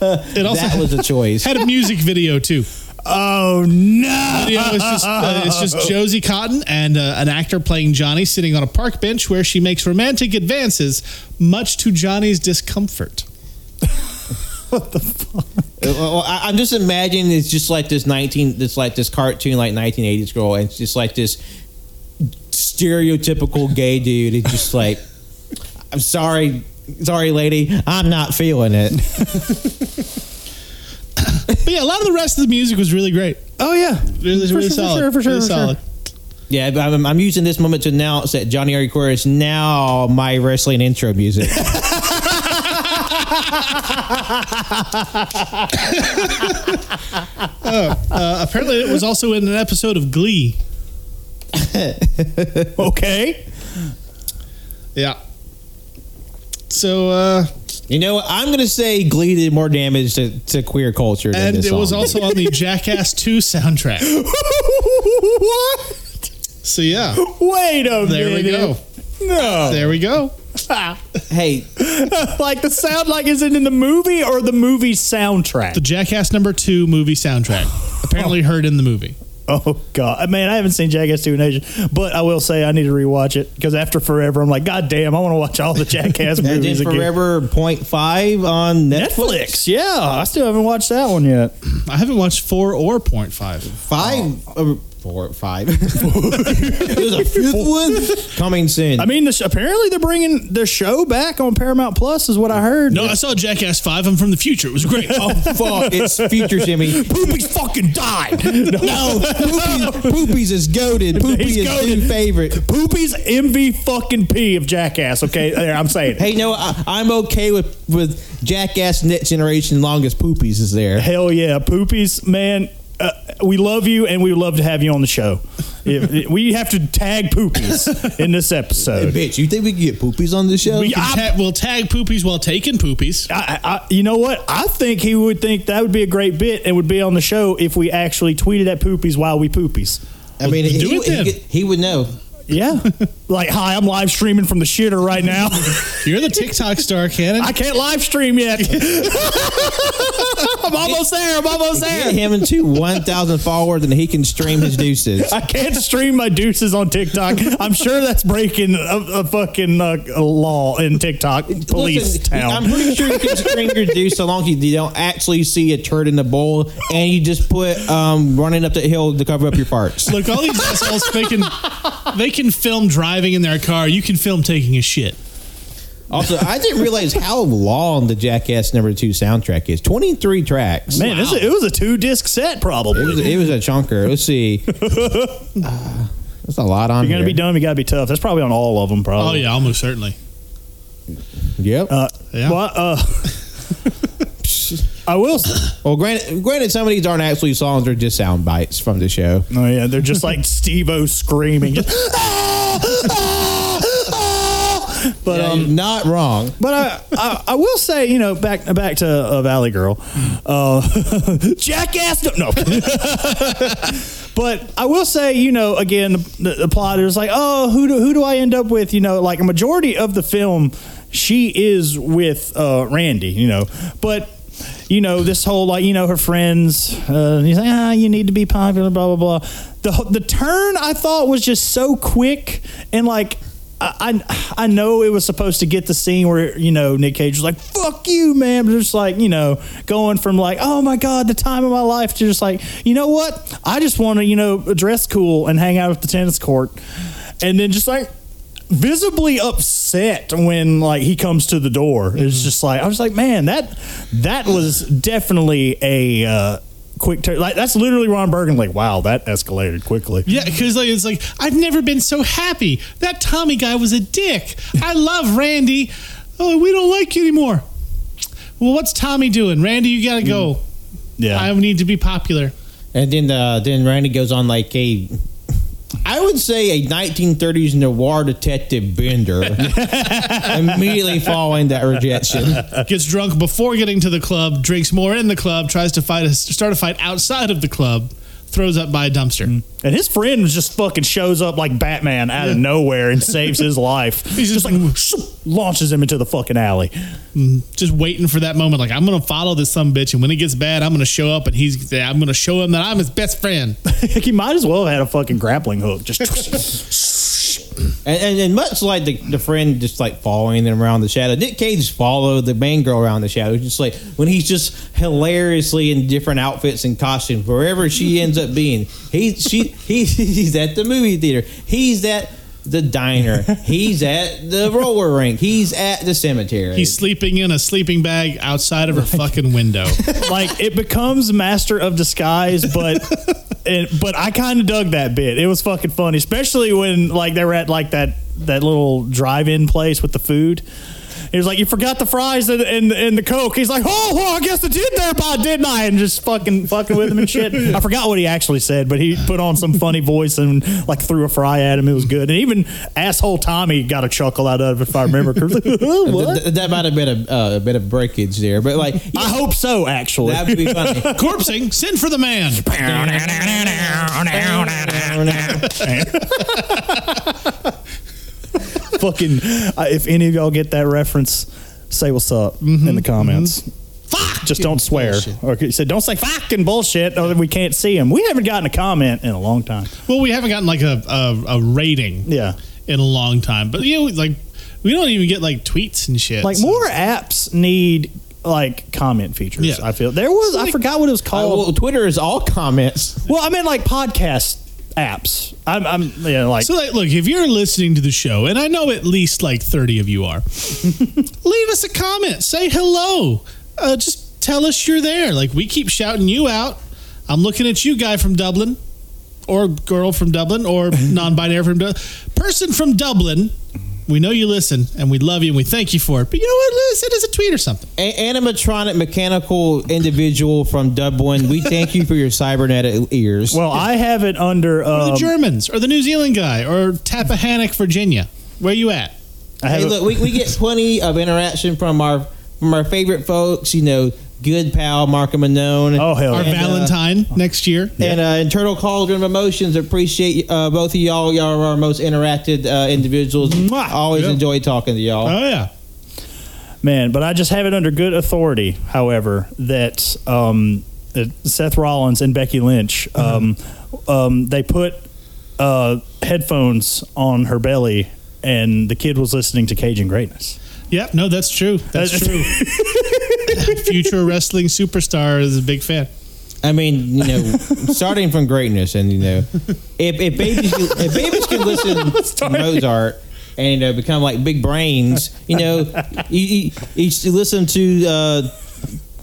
it also
that was a choice.
had a music video too.
Oh no!
video is just uh, it's just Josie Cotton and uh, an actor playing Johnny sitting on a park bench where she makes romantic advances, much to Johnny's discomfort.
Uh, well, I, I'm just imagining it's just like this 19, it's like this cartoon like 1980s girl, and it's just like this stereotypical gay dude. It's just like, I'm sorry, sorry, lady, I'm not feeling it.
But yeah, a lot of the rest of the music was really great.
Oh yeah,
Really,
For
really
sure, for
solid.
sure, for sure,
really
for sure.
solid.
Yeah, but I'm, I'm using this moment to announce that Johnny R. Queer is now my wrestling intro music.
Uh, apparently, it was also in an episode of Glee.
Okay.
Yeah. So, uh,
you know? I'm going to say Glee did more damage to, to queer culture than
and
this
it was also on the Jackass 2 soundtrack.
what?
So, yeah,
Wait a minute.
there we go.
No.
There we go.
Hey,
like the sound like is it in the movie or the movie soundtrack?
The Jackass number 2 movie soundtrack. Apparently, heard in the movie.
Oh god, man, I haven't seen Jackass 2 in ages, but I will say I need to rewatch it because after Forever, I'm like, God damn, I want to watch all the Jackass
and then
movies again.
Forever Point Five on Netflix.
Netflix, yeah, I still haven't watched that one yet.
I haven't watched 4 or 0.5.
Five, uh, four, five. There's a fifth one coming soon.
I mean, the sh- apparently they're bringing their show back on Paramount Plus, is what I heard.
No, I saw Jackass 5. I'm from the future. It was great.
oh fuck! It's future Jimmy.
Poopy's fucking died.
No, Poopy's, Poopy's is goaded. Poopy
He's
is
goated.
new favorite.
Poopy's MV fucking P of Jackass. Okay, there I'm saying. it.
Hey, no, I, I'm okay with with Jackass Next Generation long as Poopies is there.
Hell yeah, Poopies, man. Uh, we love you, and we would love to have you on the show. We have to tag Poopies in this
Hey,
episode.
bitch, you think we can get Poopies on the show?
We can ta- we'll tag poopies while taking poopies.
I, I, you know what? I think he would think that would be a great bit and would be on the show if we actually tweeted at Poopies while we Poopies.
I mean,
do
he,
it then.
he, he would know.
Yeah. like, hi, I'm live streaming from the shitter right now.
You're the TikTok star, Cannon.
I can't live stream yet. I'm almost there. I'm almost there.
Get him into 1,000 followers and he can stream his deuces.
I can't stream my deuces on TikTok. I'm sure that's breaking a, a fucking uh, a law in TikTok police
Listen,
town.
I'm pretty sure you can stream your deuce so long as you don't actually see a turd in the bowl and you just put um, running up the hill to cover up your farts.
Look, all these assholes they can they can film driving in their car. You can film taking a shit.
Also, I didn't realize how long the Jackass Number Two soundtrack is. Twenty three tracks.
Man, this is, it was a two disc set probably.
It was, it was a chunker. Let's see. Uh, that's a lot on.
You're gonna
here.
be dumb. You gotta be tough. That's probably on all of them. Probably.
Oh yeah, almost certainly.
Yep.
Uh,
Yeah.
Well, uh, I will.
well, granted, granted, some of these aren't actually songs; they're just sound bites from the show.
Oh yeah, they're just like Steve-O screaming. Just! But
Yeah,
um,
not wrong.
But I, I, I will say, you know, back back to uh, Valley Girl, uh, jackass. No, but I will say, you know, again, the, the plot is like, oh, who do who do I end up with? You know, like a majority of the film, she is with uh, Randy. You know, but. You know this whole like you know her friends. Uh, he's like ah you need to be popular blah blah blah. The the turn I thought was just so quick and like I, I know it was supposed to get the scene where you know Nick Cage was like "fuck you, man," but just like you know going from like "oh my god, the time of my life" to just like you know what, I just want to you know dress cool and hang out at the tennis court, and then just like visibly upset when like he comes to the door. It's just like I was like, man, that that was definitely a. Uh, Quick turn, like that's literally Ron Burgundy. Like, wow, that escalated quickly.
Yeah, because like it's like I've never been so happy. That Tommy guy was a dick. I love Randy. Oh, we don't like you anymore. Well, what's Tommy doing? Randy, you gotta go.
Yeah,
I need to be popular.
And then uh, then Randy goes on like a, I would say a 1930s noir detective bender, immediately following that rejection.
Gets drunk before getting to the club, drinks more in the club, tries to fight a, start a fight outside of the club, throws up by a dumpster. Mm.
And his friend just fucking shows up like Batman out of nowhere and saves his life. He's just like shoop, launches him into the fucking alley.
Mm, just waiting for that moment. Like I'm gonna follow this some bitch, and when it gets bad, I'm gonna show up, and he's I'm gonna show him that I'm his best friend.
he might as well have had a fucking grappling hook. Just
And, and, and much like the, the friend just like following them around the shadow, Nick Cage followed the main girl around the shadow. Just like when he's just hilariously in different outfits and costumes, wherever she ends up being. He she he, he's at the movie theater. He's at the diner. He's at the roller rink. He's at the cemetery.
He's sleeping in a sleeping bag outside of her fucking window.
like it becomes master of disguise, but and, but I kind of dug that bit. It was fucking funny, especially when like they were at like that that little drive-in place with the food. He was like, "You forgot the fries and, and, and the coke." He's like, "Oh, well, I guess I did there, thereby, didn't I?" And just fucking fucking with him and shit. I forgot what he actually said, but he put on some funny voice and like threw a fry at him. It was good, and even asshole Tommy got a chuckle out of it if I remember. correctly. what?
Th- th- that might have been a, uh, a bit of breakage there, but like
I hope so. Actually,
that would be funny.
Corpsing, send for the man.
fucking uh, if any of y'all get that reference say what's up in the comments.
Fuck.
just don't swear.
Bullshit.
or he said don't say fucking bullshit or we can't see him. We haven't gotten a comment in a long time.
Well, we haven't gotten like a, a, a rating
yeah.
in a long time, but you know, like we don't even get like tweets and shit.
like
so-
more apps need like comment features
Yeah.
i feel. There was i forgot what it was
Uh,
called.
well, Twitter is all comments.
well i mean like podcast apps i'm, I'm yeah like
So, like, look, if you're listening to the show, and I know at least like 30 of you are, leave us a comment. Say hello. Uh, just tell us you're there. Like, we keep shouting you out. I'm looking at you, guy from Dublin, or girl from Dublin, or non binary from Dublin. Person from Dublin. We know you listen, and we love you, and we thank you for it. But you know what? Send us a tweet or something.
A- animatronic mechanical individual from Dublin. We thank you for your cybernetic ears.
well i have it under
Or the
um,
Germans, or the New Zealand guy, or Tappahannock, Virginia. Where you at?
I have
hey,
it-
look, we, we get plenty of interaction from our from our favorite folks. You know, good pal Marco Manone.
oh hell
Our
yeah.
Valentine next year.
And uh, Internal Cauldron of Emotions, appreciate uh, both of y'all. Y'all are our most interacted uh, individuals.
Mwah.
Always
Yeah.
enjoy talking to y'all.
Oh, yeah.
man. But I just have it under good authority, however, that um, that Seth Rollins and Becky Lynch, um, um, they put uh, headphones on her belly, and the kid was listening to Caging Greatness.
Yep, no, that's true. That's
That's-
true. Future wrestling superstar is a big fan.
I mean, you know, starting from greatness, and you know, if, if babies can, if babies can listen to Mozart and you know become like big brains, you know, you, you, you listen to uh,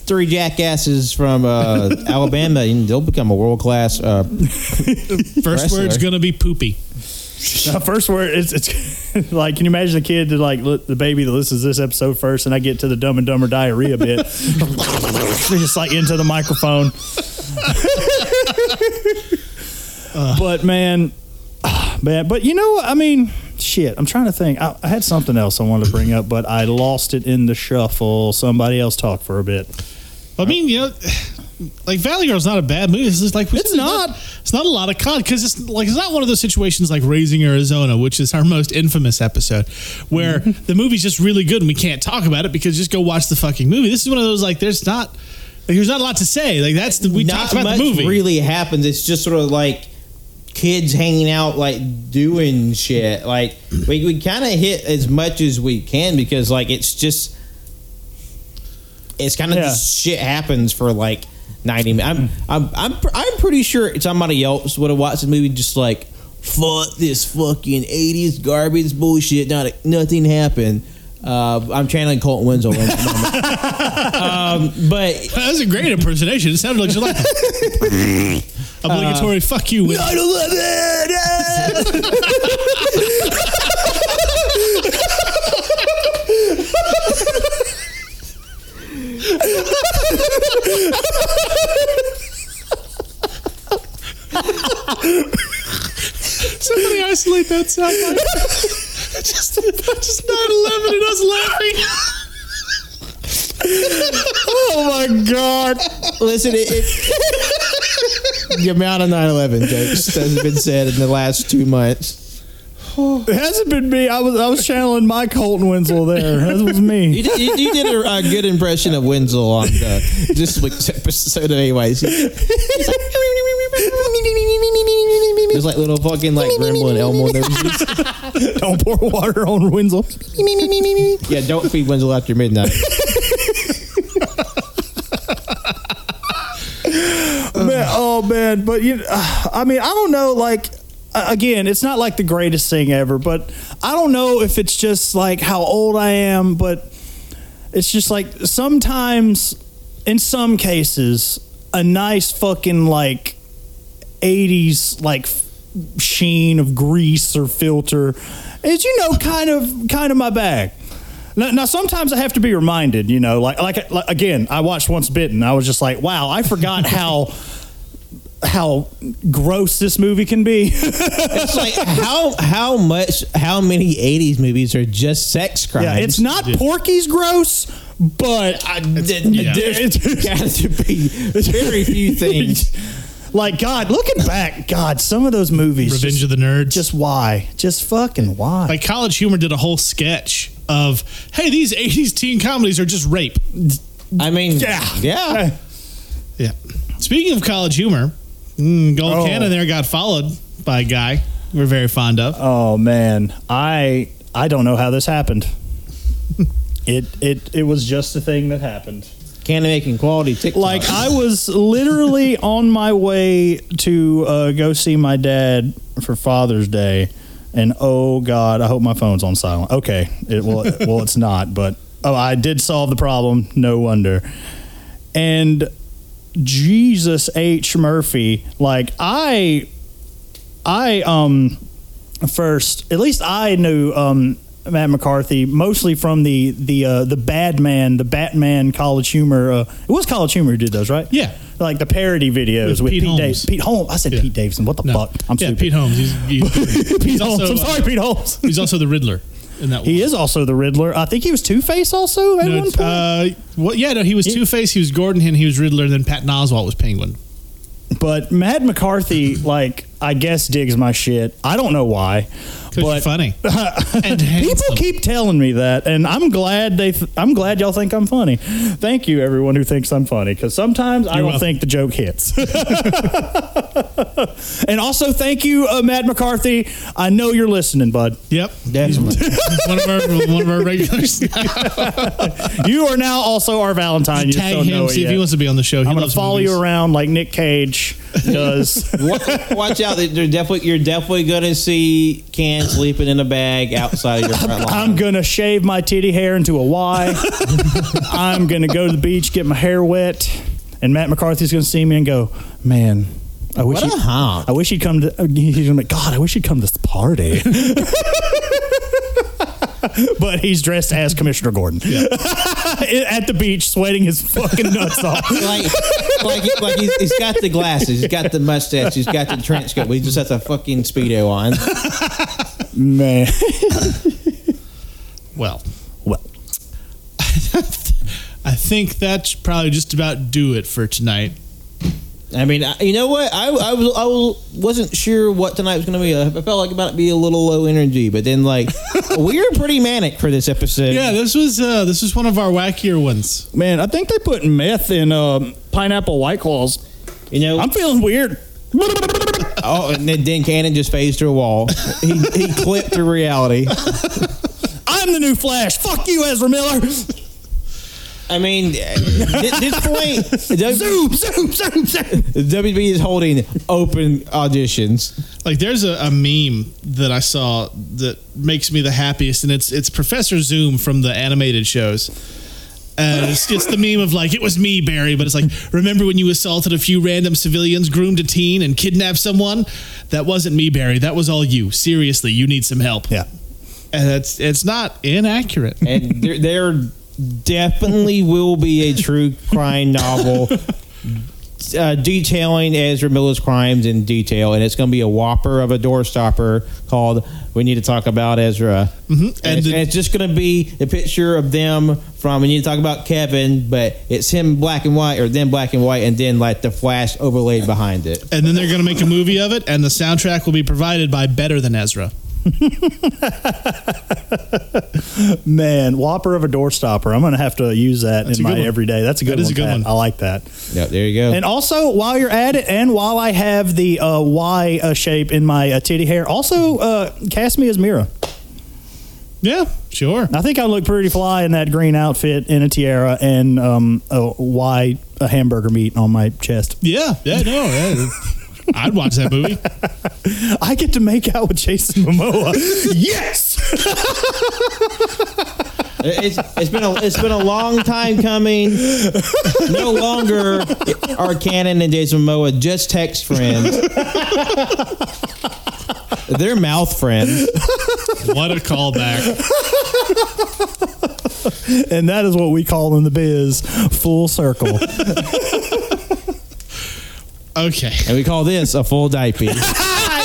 three jackasses from uh, Alabama, and they'll become a world class. Uh,
First
Wrestler.
word's gonna be poopy.
The first word it's, it's like can you imagine the kid to like li- the baby that listens to this episode first and I get to the dumb and dumber diarrhea bit. Just like into the microphone. But man man but you know I mean shit I'm trying to think. I, I had something else I wanted to bring up but I lost it in the shuffle. Somebody else talk for a bit.
I mean, you know, like Valley Girl's not a bad movie. It's just like
It's not.
It's not a lot of con because it's like it's not one of those situations like Raising Arizona, which is our most infamous episode, where
Mm-hmm.
the movie's just really good and we can't talk about it because just go watch the fucking movie. This is one of those like there's not like there's not a lot to say. Like that's the we
not
talked about
much
the movie.
really happens. It's just sort of like kids hanging out, like doing shit. Like we, we kind of hit as much as we can because like it's just it's kind of
Yeah.
shit happens for like ninety minutes. I'm I'm I'm I'm pretty sure somebody else would have watched the movie just like fuck this fucking eighties garbage bullshit. Not nothing happened. Uh, I'm channeling Colton Winslow. at the moment. um, but
That was a great impersonation. It sounded like July. Obligatory fuck you. With, Somebody isolate that sound bite. just, just 9-11 and us laughing.
oh my god
Listen, it, it the amount of 9/11 jokes that has been said in the last two months.
it hasn't been me I was I was channeling my Colton Winslow there that was
You
me
did, you, you did a, good impression of Winslow on the, this week's episode, anyways. There's like little fucking like Gremlin and Elmo noses.
don't pour water on Winslow
Yeah, don't feed Winslow after midnight.
man, oh man, but you, uh, I mean, I don't know. Like, uh, again, it's not like the greatest thing ever, but I don't know if it's just like how old I am, but it's just like sometimes, in some cases, a nice fucking like '80s like sheen of grease or filter is, you know, kind of kind of my bag. Now, now, sometimes I have to be reminded, you know, like, like like again, I watched Once Bitten. I was just like, wow, I forgot how how gross this movie can be.
It's like how how much how many '80s movies are just sex crimes?
yeah, it's not Porky's gross, but I,
yeah.
there's
got to be very few things.
like God, looking back, God, some of those movies,
Revenge
just,
of the Nerds.
just why, just fucking why?
like College Humor did a whole sketch of, hey, these 80s teen comedies are just rape.
I mean,
yeah,
yeah.
Yeah. Speaking of College Humor, mm, Gold
Oh.
Cannon there got followed by a guy we're very fond of.
Oh man, I I don't know how this happened. It it it was just a thing that happened.
Cannon making quality TikTok.
Like I was literally on my way to uh, go see my dad for Father's Day, and oh God, I hope my phone's on silent. Okay, it well, well it's not, but oh, I did solve the problem. No wonder. And Jesus H Murphy, like I, I um first, at least I knew um, Matt McCarthy mostly from the the uh, the Bad Man, the Batman College Humor. Uh, it was College Humor who did those, right?
Yeah.
like the parody videos
With
with,
Pete
Pete,
Holmes.
Davidson. Pete Holmes. I said
Yeah.
Pete Davidson. What the
No.
fuck? I'm
yeah,
stupid.
Pete Holmes. He's, he's,
Pete
he's
Holmes. I'm sorry, Pete Holmes.
He's also the Riddler in that
He
one.
is also the Riddler. I think he was Two Face also at
No,
one point.
uh, well, yeah, no, he was Two Face, he was Gordon, and he was Riddler, and then Pat Oswalt was Penguin.
But Matt McCarthy, like I guess digs my shit. I don't know why, but
funny. and
people
handsome.
keep telling me that, and I'm glad they. Th- I'm glad y'all think I'm funny. Thank you, everyone who thinks I'm funny, because sometimes I don't
welcome.
think the joke hits. and also, thank you, uh, Matt McCarthy. I know you're listening, bud.
Yep.
Definitely.
one of our one of our regulars.
You are now also our Valentine. You
Tag
don't know
him,
it
see if
yet.
he wants to be on the show. He
I'm gonna
loves
follow
movies.
you around like Nick Cage does.
Wa- Watch out! They're definitely you're definitely gonna see Can sleeping in a bag outside of your front lawn.
I'm gonna shave my titty hair into a Y. I'm gonna go to the beach, get my hair wet, and Matt McCarthy's gonna see me and go, "Man, I wish
What a
he'd. I wish he'd come to." He's gonna be, "God, I wish he'd come to this party." but he's dressed as Commissioner Gordon at the beach, sweating his fucking nuts off.
like, like, like he's, he's got the glasses, he's got the mustache, he's got the trench coat, but he just has a fucking speedo on.
Man,
Well,
well,
I think that should probably just about do it for tonight.
I mean, I- you know what? I, I was I was, wasn't sure what tonight was going to be. I felt like it might be a little low energy, but then like we were pretty manic for this episode.
Yeah, this was uh, this was one of our wackier ones.
man, I think they put meth in um, pineapple white claws.
you know.
I'm feeling weird.
oh, and then, then Cannon just phased through a wall. He he clipped through reality.
I'm the new Flash. Fuck you, Ezra Miller.
I mean, at this point,
Zoom, zoom, zoom, zoom.
WB is holding open auditions.
Like, there's a, a meme that I saw that makes me the happiest, and it's it's Professor Zoom from the animated shows. And it's, it's the meme of like, it was me, Barry, but it's like, remember when you assaulted a few random civilians, groomed a teen, and kidnapped someone? That wasn't me, Barry. That was all you. Seriously, you need some help.
Yeah.
And it's it's not inaccurate.
and there, there definitely will be a true crime novel uh, detailing Ezra Miller's crimes in detail, and it's going to be a whopper of a doorstopper called "We Need to Talk About Ezra," and,
And
it's,
the-
and it's just going to be a picture of them from "We Need to Talk About Kevin," but it's him black and white, or them black and white, and then like the flash overlaid behind it.
And then they're going to make a movie of it, and the soundtrack will be provided by Better Than Ezra.
Man, Whopper of a door stopper. I'm going to have to use that
That's
in my
one.
everyday. That's a good
That is
one.
a good
Pat.
one.
I like that.
Yeah, there you go.
And also, while you're at it, and while I have the uh, Y uh, shape in my uh, titty hair, also uh, cast me as Mera.
Yeah, sure.
I think I look pretty fly in that green outfit in a tiara and um, a Y a hamburger meat on my chest.
Yeah, yeah, no. yeah. I'd watch that movie.
I get to make out with Jason Momoa. yes.
It's, it's been a it's been a long time coming. No longer are Cannon and Jason Momoa just text friends. They're mouth friends.
What a callback.
and that is what we call in the biz full circle.
Okay.
And we call this a full diaper.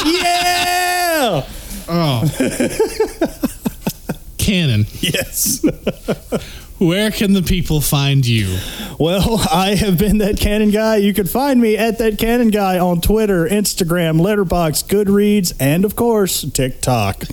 yeah.
Oh. Cannon,
Yes.
where can the people find you?
Well, I have been that canon guy. You can find me at that canon guy on Twitter, Instagram, Letterboxd, Goodreads, and of course TikTok.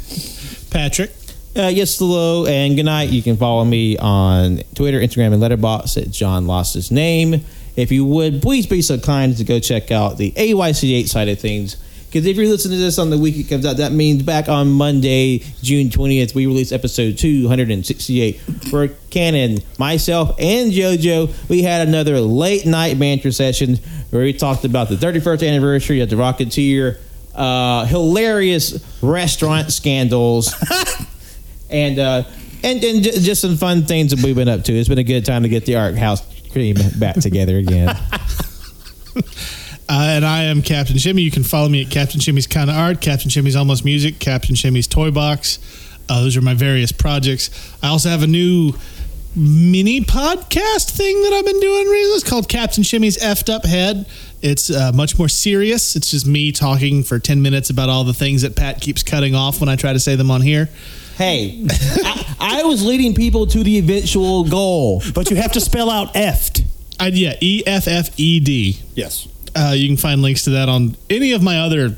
Patrick.
Uh, yes, hello, and good night. You can follow me on Twitter, Instagram, and Letterboxd at John Lost His Name. If you would, please be so kind to go check out the AYC8 side of things. Because if you're listening to this on the week it comes out, that means back on Monday, June 20th, we release episode 268 for Cannon, myself, and JoJo. We had another late night banter session where we talked about the 31st anniversary of The Rocketeer, uh, hilarious restaurant scandals and uh, and and just some fun things that we've been up to. It's been a good time to get the Art House cream back together again.
Uh, and I am Captain Shimmy. You can follow me at Captain Shimmy's Kind of Art, Captain Shimmy's Almost Music, Captain Shimmy's Toy Box. Uh, those are my various projects. I also have a new mini podcast thing that I've been doing recently. It's called Captain Shimmy's Effed Up Head. It's uh, much more serious. It's just me talking for 10 minutes about all the things that Pat keeps cutting off when I try to say them on here.
Hey, I, I was leading people to the eventual goal.
But you have to spell out effed.
I, yeah, E F F E D.
Yes.
Uh, you can find links to that on any of my other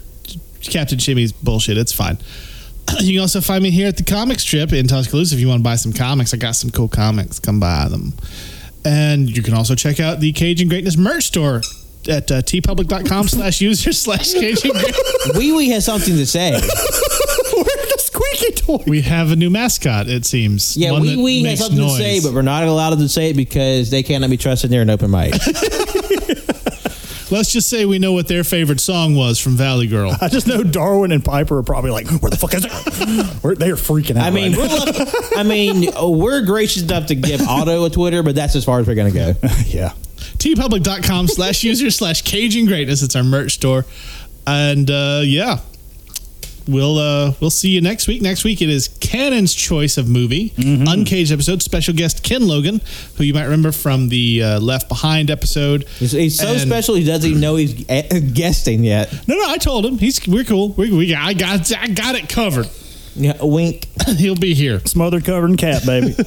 Captain Shimmy's bullshit. It's fine. You can also find me here at the comic strip in Tuscaloosa if you want to buy some comics. I got some cool comics. Come buy them. And you can also check out the Caging Greatness merch store at uh, teepublic.com slash user slash Caging Greatness.
Wee Wee has something to say.
Where's the toy?
We have a new mascot, it seems.
Yeah,
One
Wee
that
Wee has
makes
something
noise.
to say, but we're not allowed to say it because they cannot be trusted near an open mic.
Let's just say we know what their favorite song was from Valley Girl.
I just know Darwin and Piper are probably like, where the fuck is it? We're- They're freaking out.
I mean,
right
we're lucky, I mean, we're gracious enough to give Otto a Twitter, but that's as far as we're going to go.
now. yeah.
teepublic.com slash user slash Caging Greatness. It's our merch store. And uh, yeah, we'll uh, we'll see you next week. Next week it is Cannon's choice of movie, uncaged episode. Special guest Ken Logan, who you might remember from the uh, Left Behind episode.
He's, he's so
And-
special, he doesn't even know he's guesting yet.
No, no, I told him he's we're cool. We, we I got I got it covered.
Yeah, a wink.
He'll be here.
Smothered, covered in cat, baby.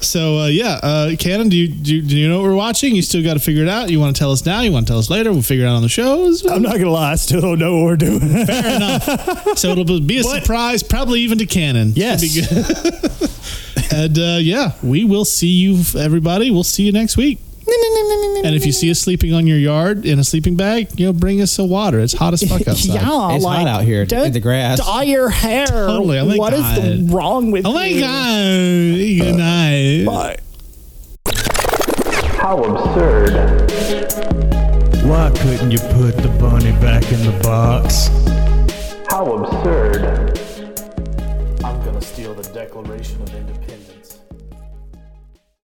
So uh, yeah, uh, Cannon, do you, do you do you know what we're watching? You still got to figure it out. You want to tell us now? You want to tell us later? We'll figure it out on the shows.
I'm not going to lie. I still don't know what we're doing.
Fair enough. So it'll be a
But-
surprise, probably even to Cannon.
Yes.
Should be good. and uh, yeah, we will see you, everybody. We'll see you next week. And if you see us sleeping on your yard in a sleeping bag, you know, bring us some water. It's hot as fuck outside.
yeah,
It's hot out here in the grass.
Dye your hair.
Totally. Oh my
What is
God.
wrong with you?
Oh my
you?
god! Good night.
Bye.
How absurd.
Why couldn't you put the bunny back in the box?
How absurd.
I'm going to steal the Declaration of Independence.